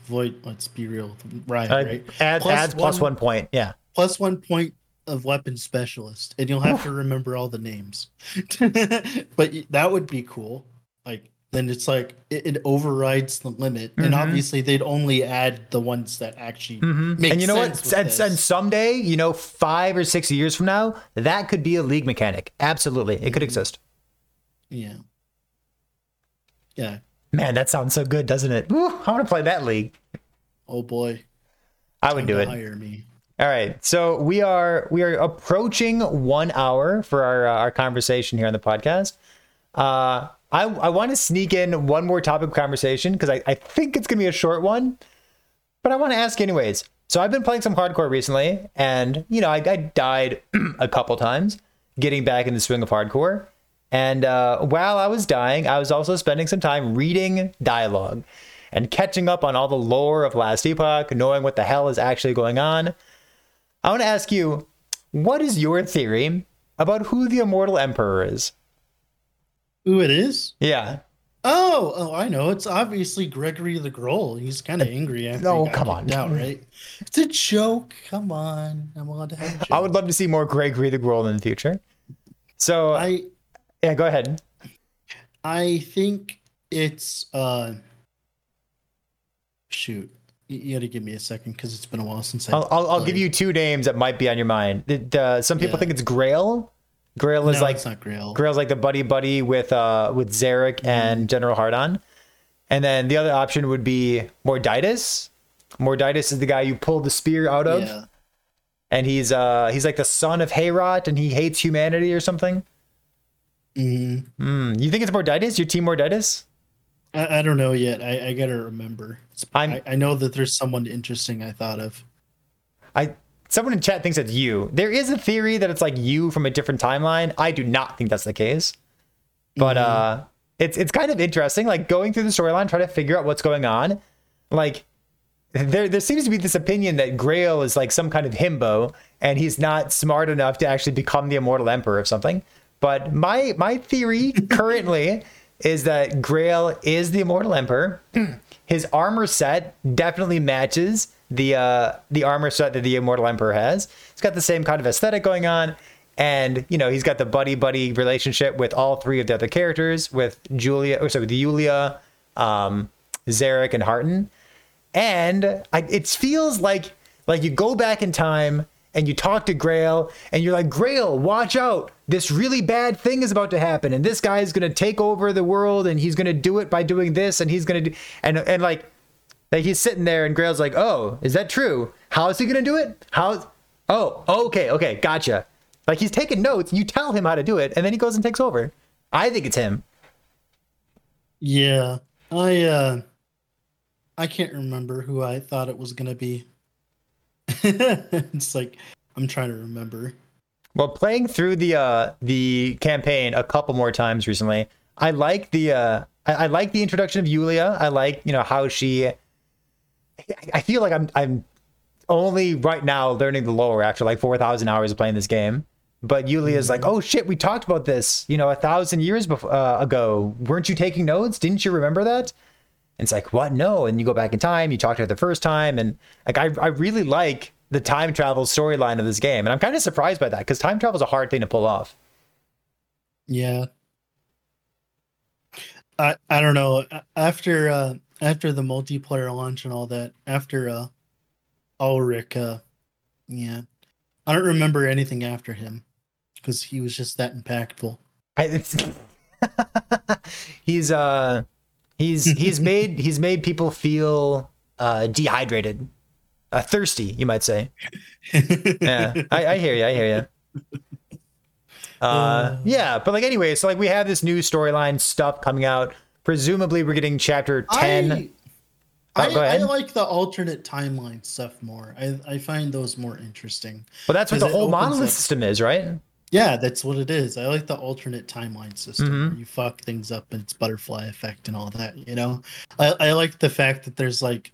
void let's be real, right, Uh, right? add, Plus adds plus one- one point. Yeah. Plus one point of weapon specialist, and you'll have to remember all the names. (laughs) but that would be cool. Like then it's like it, it overrides the limit, and Mhm. obviously they'd only add the ones that actually Mhm. make and you know what? And, and someday, you know, five or six years from now, that could be a league mechanic. Absolutely, it Mm-hmm. could exist. Yeah. Yeah. Man, that sounds so good, doesn't it? Woo, I want to play that league. Oh boy. I would Time do it. Hire me. All right, so we are we are approaching one hour for our uh, our conversation here on the podcast. Uh, I I want to sneak in one more topic of conversation because I, I think it's gonna be a short one, but I want to ask anyways. So I've been playing some hardcore recently, and you know I, I died (clears throat) a couple times getting back in the swing of hardcore. And uh, while I was dying, I was also spending some time reading dialogue and catching up on all the lore of Last Epoch, knowing what the hell is actually going on. I want to ask you, what is your theory about who the Immortal Emperor is? Who it is? Yeah. Oh, oh, I know. It's obviously Gregory the Groll. He's kind of angry after. No, come on. Out, right? It's a joke. Come on. I'm allowed to have a joke. I would love to see more Gregory the Groll in the future. So, I yeah, go ahead. I think it's uh shoot. You, you got to give me a second because it's been a while since I. I'll, I'll, I'll give you two names that might be on your mind. It, uh, some people Yeah. think it's Grail. Grail is no, like it's not Grail. Grail's like the buddy buddy with uh with Zarek Mm-hmm. and General Hardon. And then the other option would be Morditus. Morditus is the guy you pulled the spear out of. Yeah. and he's uh he's like the son of Heorot and he hates humanity or something. Mhm. Hmm. You think it's Morditus? Your team Morditus? I, I don't know yet. I, I gotta remember. I, I know that there's someone interesting I thought of. I someone in chat thinks it's you. There is a theory that it's like you from a different timeline. I do not think that's the case. But uh it's it's kind of interesting, like going through the storyline, trying to figure out what's going on. Like there there seems to be this opinion that Grail is like some kind of himbo and he's not smart enough to actually become the immortal emperor of something. But my my theory (laughs) currently is that Grail is the immortal emperor. (clears throat) His armor set definitely matches the uh the armor set that the immortal emperor has. It's got the same kind of aesthetic going on. And you know he's got the buddy buddy relationship with all three of the other characters, with Julia, or sorry, with Julia, um, Zarek and Harton, and I, it feels like like you go back in time and you talk to Grail and you're like, Grail, watch out. This really bad thing is about to happen. And this guy is going to take over the world and he's going to do it by doing this. And he's going to do, and, and like, like he's sitting there and Grail's like, oh, is that true? How is he going to do it? How? Oh, okay, okay, gotcha. Like he's taking notes. You tell him how to do it and then he goes and takes over. I think it's him. Yeah. I, uh, I can't remember who I thought it was going to be. (laughs) it's like I'm trying to remember. Well, playing through the uh the campaign a couple more times recently, I like the uh I, I like the introduction of Yulia. I like, you know, how she I feel like I'm I'm only right now learning the lore after like 4,000 hours of playing this game. But Yulia's mm-hmm. like, "Oh shit, we talked about this, you know, a thousand years before, uh, ago. Weren't you taking notes? Didn't you remember that?" And it's like, what? No. And you go back in time, you talk to her the first time. And like, I, I really like the time travel storyline of this game. And I'm kind of surprised by that because time travel is a hard thing to pull off. Yeah. I, I don't know. After, uh, after the multiplayer launch and all that, after, uh, Ulrich, uh, yeah, I don't remember anything after him because he was just that impactful. I, (laughs) he's, uh, He's (laughs) he's made he's made people feel uh, dehydrated, uh, thirsty, you might say. (laughs) yeah, I, I hear you. I hear you. Uh, yeah, but like anyway, so like we have this new storyline stuff coming out. Presumably, we're getting chapter ten. I, oh, I, I, like the alternate timeline stuff more. I, I find those more interesting. But that's what the whole monolith up, system is, right? Yeah, that's what it is. I like the alternate timeline system mm-hmm. where you fuck things up and it's butterfly effect and all that. You know, I, I like the fact that there's like,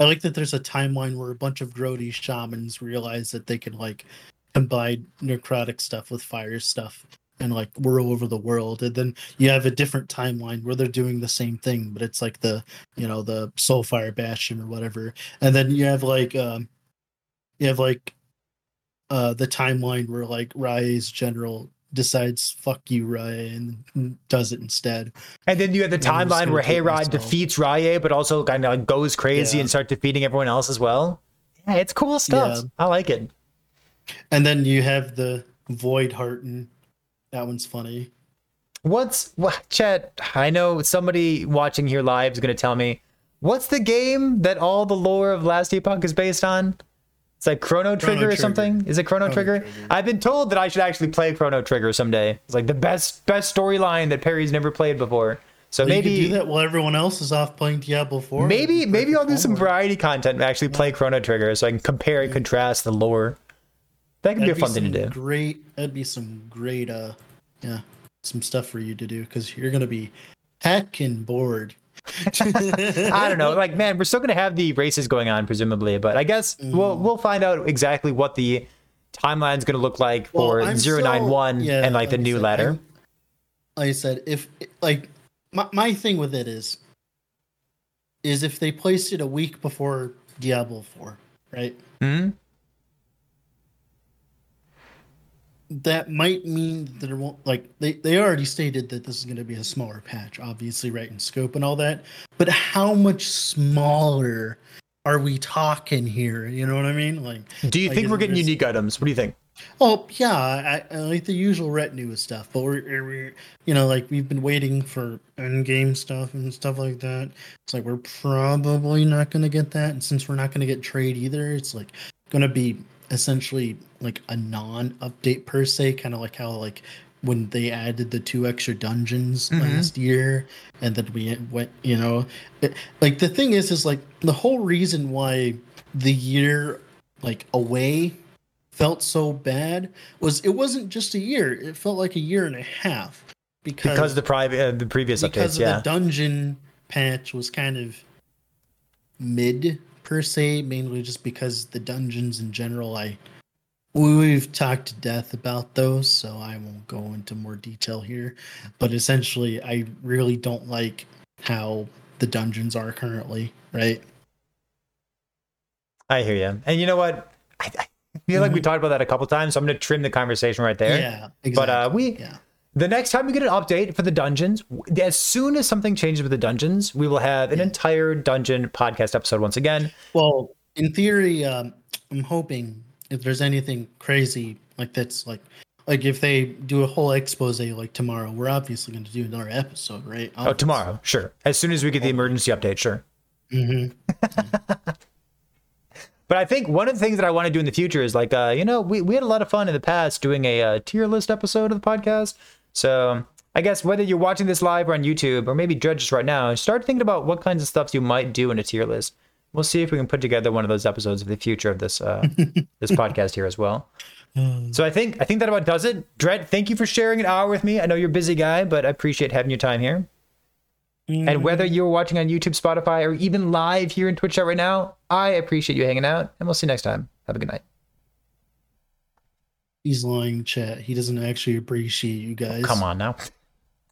I like that there's a timeline where a bunch of grody shamans realize that they can like combine necrotic stuff with fire stuff and like whirl over the world and then you have a different timeline where they're doing the same thing but it's like the you know the soulfire bastion or whatever and then you have like um you have like uh the timeline where like Rai's general decides fuck you Rai and does it instead. And then you have the timeline where Heorot defeats Rai but also kind of like goes crazy yeah. and start defeating everyone else as well. Yeah, it's cool stuff. Yeah. I like it. And then you have the Void Hearten. That one's funny. What's what chat? I know somebody watching here live is gonna tell me what's the game that all the lore of Last Epoch is based on? It's like Chrono Trigger Chrono or something. Is it Chrono, Chrono Trigger? Trigger? I've been told that I should actually play Chrono Trigger someday. It's like the best best storyline that Perry's never played before. So well, maybe do that while everyone else is off playing Diablo 4. Maybe maybe I'll do some variety content and actually play Chrono Trigger so I can compare and contrast the lore. That could that'd be a fun thing to do. Great, that'd be some great uh yeah, some stuff for you to do cuz you're going to be heckin' bored (laughs) I don't know. Like, man, we're still gonna have the races going on, presumably, but I guess mm. we'll we'll find out exactly what the timeline's gonna look like for well, 091 yeah, and like, like the new said, ladder. I'm, like I said, if like my, my thing with it is is if they placed it a week before Diablo 4, right? hmm that might mean that it won't like they, they already stated that this is going to be a smaller patch obviously right in scope and all that but how much smaller are we talking here? You know what i mean? Like do you like think we're getting unique items? What do you think? Oh yeah I, I like the usual retinue stuff but we're, we're, you know like we've been waiting for end game stuff and stuff like that. It's like we're probably not going to get that and since we're not going to get trade either it's like going to be essentially like a non-update per se, kind of like how like when they added the two extra dungeons mm-hmm. last year, and then we went, you know, it, like the thing is, is like the whole reason why the year like away felt so bad was it wasn't just a year; it felt like a year and a half because because the private uh, the previous because updates, yeah, the dungeon patch was kind of mid per se, mainly just because the dungeons in general, I we've talked to death about those, so I won't go into more detail here. But essentially, I really don't like how the dungeons are currently, right? I hear you, and you know what? I, I feel like mm-hmm. we talked about that a couple times, so I'm going to trim the conversation right there. Yeah, exactly. But uh, we. Yeah the next time we get an update for the dungeons, as soon as something changes with the dungeons, we will have an entire dungeon podcast episode once again. Well, in theory, um, I'm hoping if there's anything crazy like that's like like if they do a whole expose like tomorrow, we're obviously going to do another episode, right? Oh, tomorrow, sure. As soon as we get the emergency update, sure. hmm (laughs) But I think one of the things that I want to do in the future is like, uh, you know, we, we had a lot of fun in the past doing a, uh tier list episode of the podcast. So I guess whether you're watching this live or on YouTube or maybe us right now, start thinking about what kinds of stuff you might do in a tier list. We'll see if we can put together one of those episodes of the future of this uh, (laughs) this podcast here as well. So I think I think that about does it. Dread, thank you for sharing an hour with me. I know you're a busy guy, but I appreciate having your time here. And whether you're watching on YouTube, Spotify, or even live here in Twitch chat right now, I appreciate you hanging out, and we'll see you next time. Have a good night. He's lying, chat. He doesn't actually appreciate you oh, guys. Come on now.